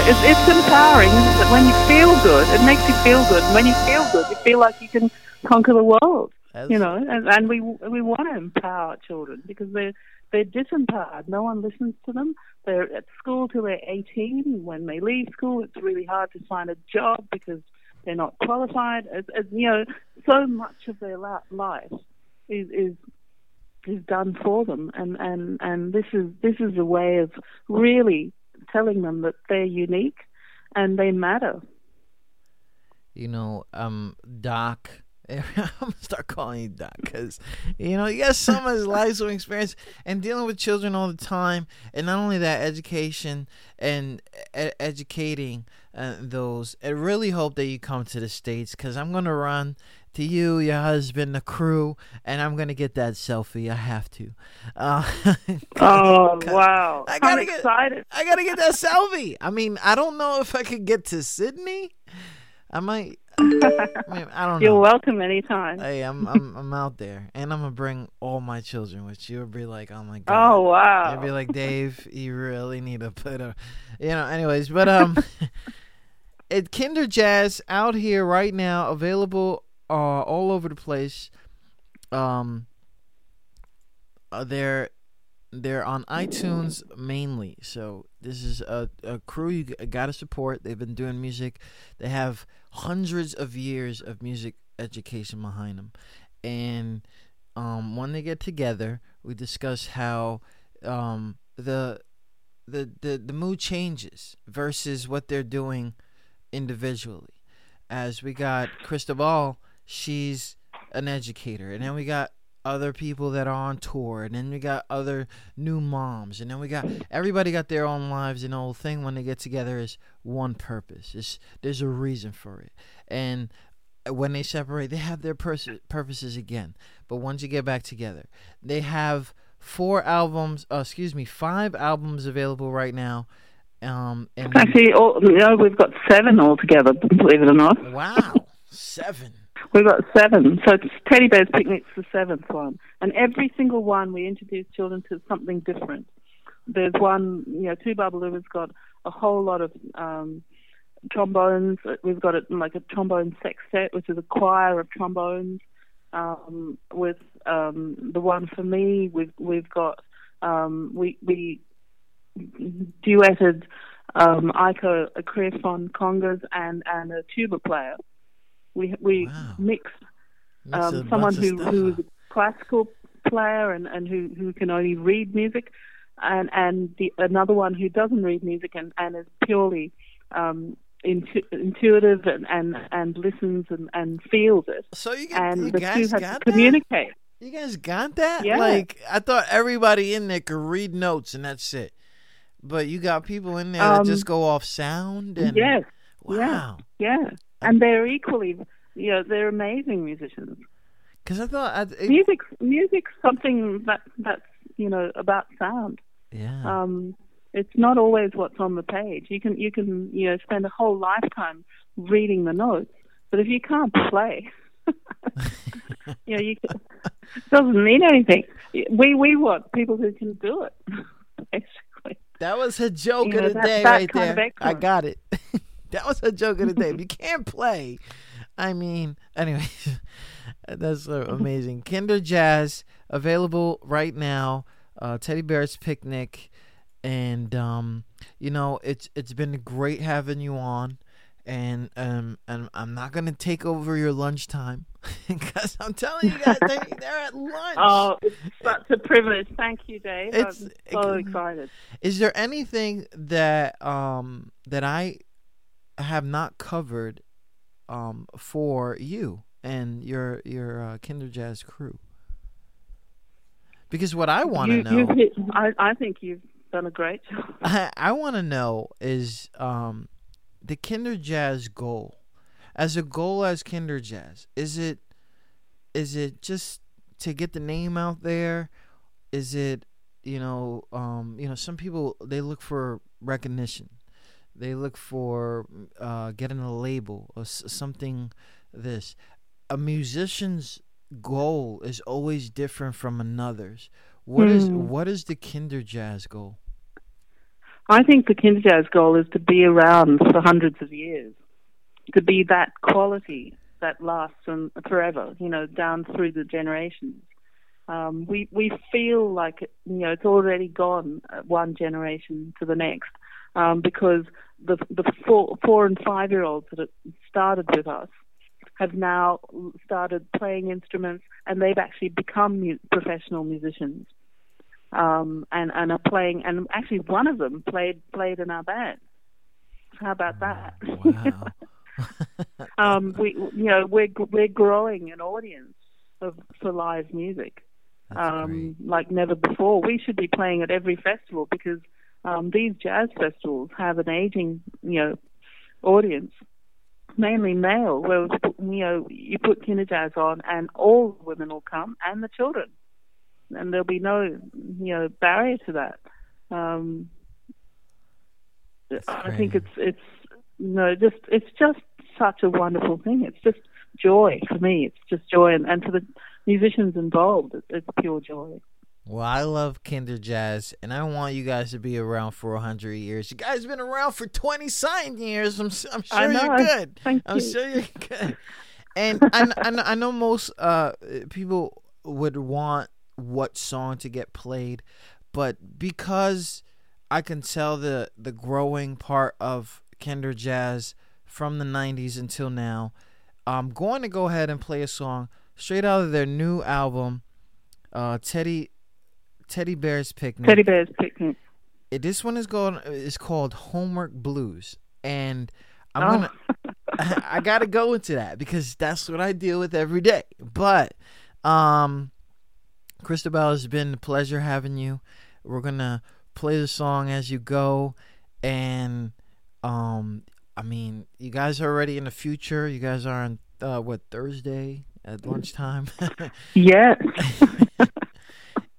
It's, it's empowering, isn't it? When you feel good, it makes you feel good. And when you feel good, you feel like you can conquer the world. You know, and, and we we want to empower children because they're they're disempowered. No one listens to them. They're at school till they're 18. When they leave school, it's really hard to find a job because they're not qualified. As, as you know, so much of their life is is is done for them, and and and this is this is a way of really telling them that they're unique and they matter. you know, um, Doc. [laughs] I'm gonna start calling you Doc because you know you got some [laughs] of his life's experience and dealing with children all the time, and not only that, education and e- educating uh, those. I really hope that you come to the states because I'm gonna run to you, your husband, the crew, and I'm gonna get that selfie. I have to. Uh, [laughs] Oh wow! I gotta I'm get- excited. I gotta get that selfie. I mean, I don't know if I could get to Sydney. I might. I, mean, I don't. [laughs] You're welcome anytime. Hey, I'm I'm I'm out there, and I'm gonna bring all my children, which you'll be like, oh my [laughs] god. oh wow! You'll be like, Dave, you really need to put a, you know. Anyways, but um, it Kinder Jazz out here right now, available uh all over the place. Um, uh, they're they're on iTunes mainly. So this is a, a crew you g- gotta support. They've been doing music. They have hundreds of years of music education behind them, and um, when they get together, we discuss how um, the the the the mood changes versus what they're doing individually. As we got Cristobal, she's an educator, and then we got other people that are on tour, and then we got other new moms, and then we got everybody got their own lives, and the whole thing when they get together is one purpose. It's, there's a reason for it, and when they separate, they have their pers- purposes again. But once you get back together, they have four albums. Uh, excuse me, five albums available right now. Um, and Actually, all, you know, we've got seven altogether. Believe it or not, wow, seven. We've got seven. So Teddy Bear's Picnic's the seventh one, and every single one we introduce children to something different. There's one, you know, Two Babaloo's got a whole lot of um, trombones. We've got it like a trombone sextet, which is a choir of trombones. Um, with um, the one for me, we've we've got um, we we duetted um, Iko Akrifon congas and and a tuba player. We we Wow. Mix um, someone who who's a classical player and, and who, who can only read music, and and the another one who doesn't read music and, and is purely um, intu- intuitive and, and, and listens and, and feels it. So you, you And the two guys have got to that? communicate. You guys got that? Yeah. Like I thought everybody in there could read notes and that's it. But you got people in there that Um, just go off sound and Yes, wow. yeah, and they're equally, you know, they're amazing musicians. Because I thought, it, Music, music's something that that's you know about sound. yeah, um, it's not always what's on the page. You can you can you know spend a whole lifetime reading the notes, but if you can't play, [laughs] you know, you can, doesn't mean anything. We we want people who can do it. [laughs] Basically, That was a joke You know, of the that- day that right kind of there. I got it. [laughs] [laughs] that was a joke of the day. If you can't play, I mean, anyway, [laughs] that's so amazing. Kinder Jazz available right now. Uh, Teddy Bear's Picnic, and um, you know, it's it's been great having you on. And um, and I'm not gonna take over your lunchtime [laughs] because I'm telling you guys they, they're at lunch. oh, it's such a privilege. Thank you, Dave. It's- I'm so it- excited. Is there anything that um that I have not covered um for you and your your uh, Kinder Jazz crew? Because what I want to know, hit, I, I think you've done a great job. [laughs] I, I want to know is um the Kinder Jazz goal. As a goal as Kinder Jazz, is it is it just to get the name out there? Is it you know um you know some people they look for recognition. They look for uh getting a label or s- something this. A musician's goal is always different from another's. What is Hmm. what is the Kinder Jazz goal? I think the Kinder Jazz goal is to be around for hundreds of years, to be that quality that lasts and forever, you know, down through the generations. Um, we we feel like you know it's already gone uh, one generation to the next um, because the the four four and five year olds that started with us have now started playing instruments and they've actually become mu- professional musicians um, and and are playing. And actually, one of them played played in our band. How about that? Wow. [laughs] um, we you know we're we're growing an audience of for live music um, like never before. We should be playing at every festival because um, these jazz festivals have an aging you know audience. Mainly male, where you know you put Kinder Jazz on, and all the women will come, and the children and there'll be no you know barrier to that. Um, I think it's it's you know just it's just such a wonderful thing. It's just joy for me. It's just joy, and, and for the musicians involved, it's, it's pure joy. Well, I love Kinder Jazz, and I want you guys to be around for hundred years. You guys been around for twenty something years. I'm, I'm sure you're good. Thank I'm you. sure you're [laughs] good. And I, I, I know most uh people would want what song to get played, but because I can tell the the growing part of Kinder Jazz from the '90s until now, I'm going to go ahead and play a song straight out of their new album, uh, Teddy Teddy Bear's Picnic. Teddy Bear's Picnic. It- this one is called is called Homework Blues, and I'm Oh. gonna [laughs] I gotta go into that because that's what I deal with every day. But um, Christabel, it's been a pleasure having you. We're gonna play the song as you go, and um, I mean, you guys are already in the future. You guys are on uh, what Thursday at lunchtime. [laughs] Yes, [laughs]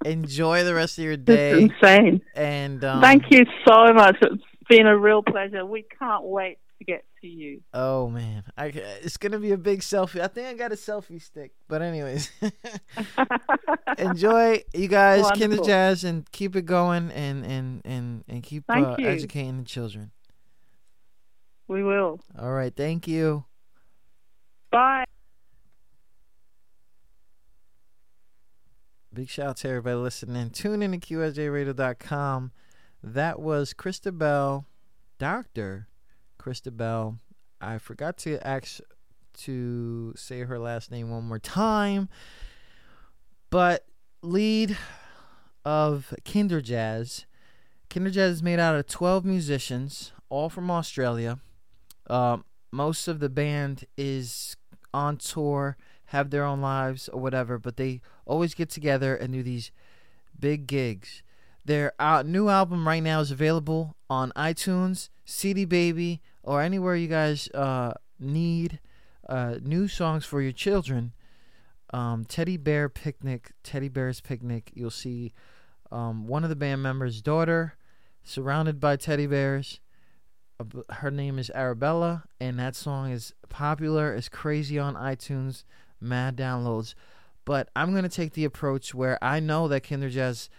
Enjoy the rest of your day. it's insane. and um, Thank you so much. It's been a real pleasure. We can't wait to get to you. Oh man, I, it's gonna be a big selfie. I think I got a selfie stick. But anyways, [laughs] enjoy you guys, Kinder. Jazz, and keep it going, and and and and keep uh, educating the children. We will. All right, thank you. Bye. Big shout out to everybody listening. Tune in to QSJRadio.com. That was Christabel, Doctor Christabel. I forgot to ask to say her last name one more time, but lead of Kinder Jazz. Kinder Jazz is made out of 12 musicians, all from Australia. Um, most of the band is on tour, have their own lives or whatever, but they always get together and do these big gigs. Their uh, new album right now is available on iTunes, CD Baby, or anywhere you guys uh, need uh, new songs for your children. Um, Teddy Bear Picnic, Teddy Bear's Picnic. You'll see um, one of the band members' daughter surrounded by teddy bears. Uh, Her name is Arabella, and that song is popular. It's crazy on iTunes. Mad downloads. But I'm gonna take the approach where I know that Kinder Jazz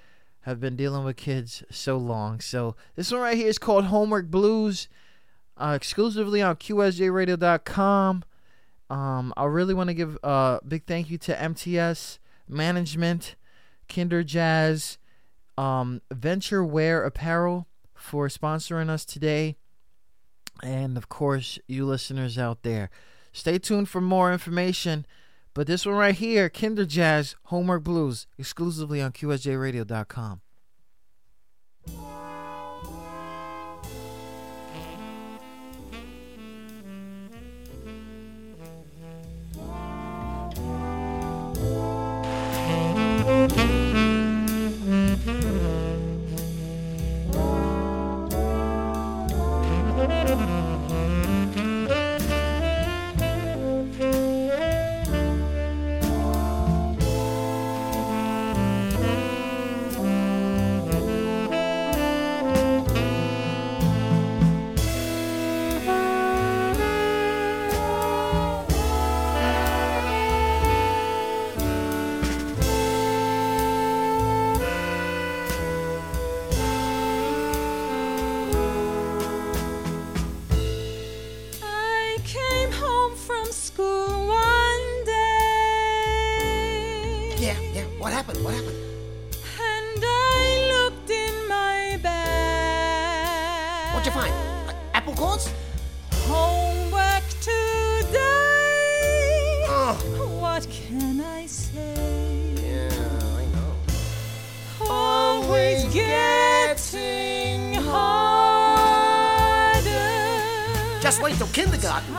have been dealing with kids so long. So this one right here is called Homework Blues, uh, exclusively on QSJRadio.com. Um, I really want to give a big thank you to MTS Management, Kinder Jazz, um, Venture Wear Apparel for sponsoring us today, and of course, you listeners out there. Stay tuned for more information. But this one right here, Kinder Jazz Homework Blues, exclusively on QSJRadio.com. you find? Apple cores? Homework today. Oh, What can I say? yeah, I know. Always getting harder. Just wait till kindergarten.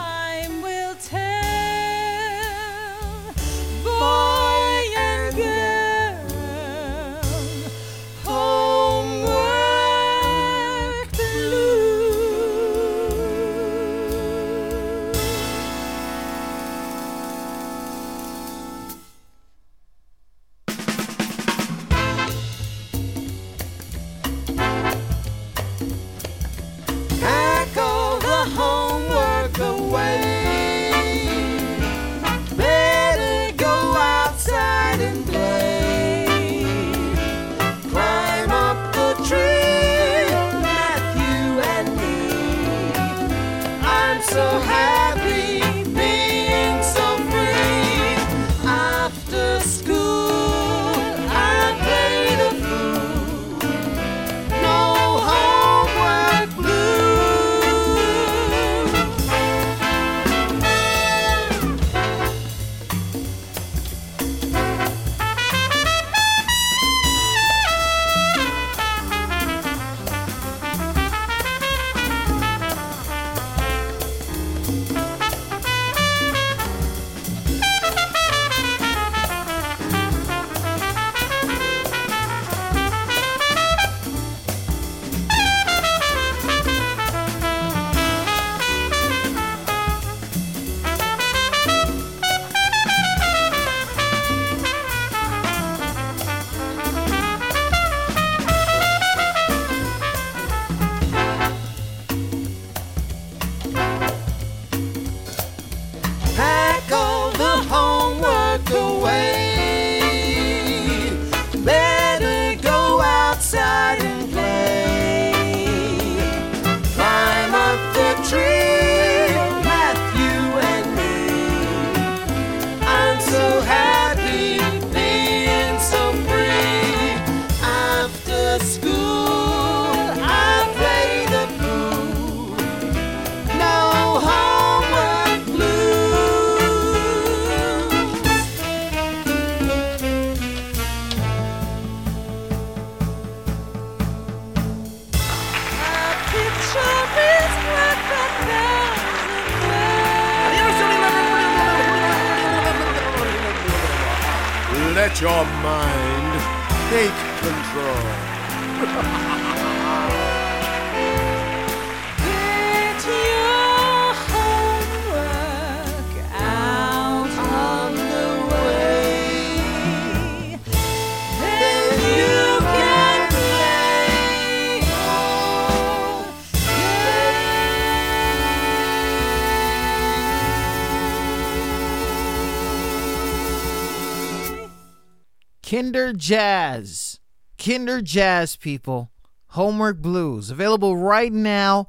Kinder Jazz. Kinder Jazz, people. Homework Blues. Available right now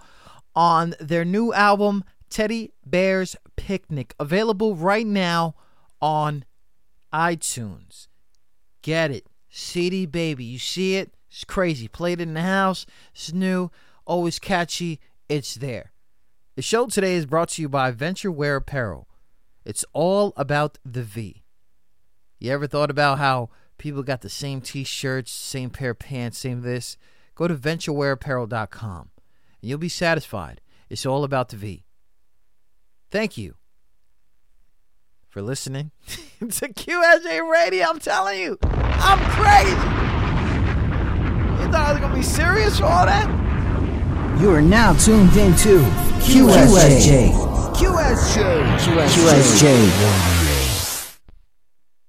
on their new album, Teddy Bear's Picnic. Available right now on iTunes. Get it. CD Baby. You see it? It's crazy. Played it in the house. It's new. Always catchy. It's there. The show today is brought to you by Venture Wear Apparel. It's all about the V. You ever thought about how people got the same t shirts, same pair of pants, same this? Go to venturewearapparel.com and you'll be satisfied. It's all about the V. Thank you for listening [laughs] to QSJ Radio. I'm telling you, I'm crazy. You thought I was going to be serious for all that? You are now tuned into QSJ. QSJ. QSJ. QSJ.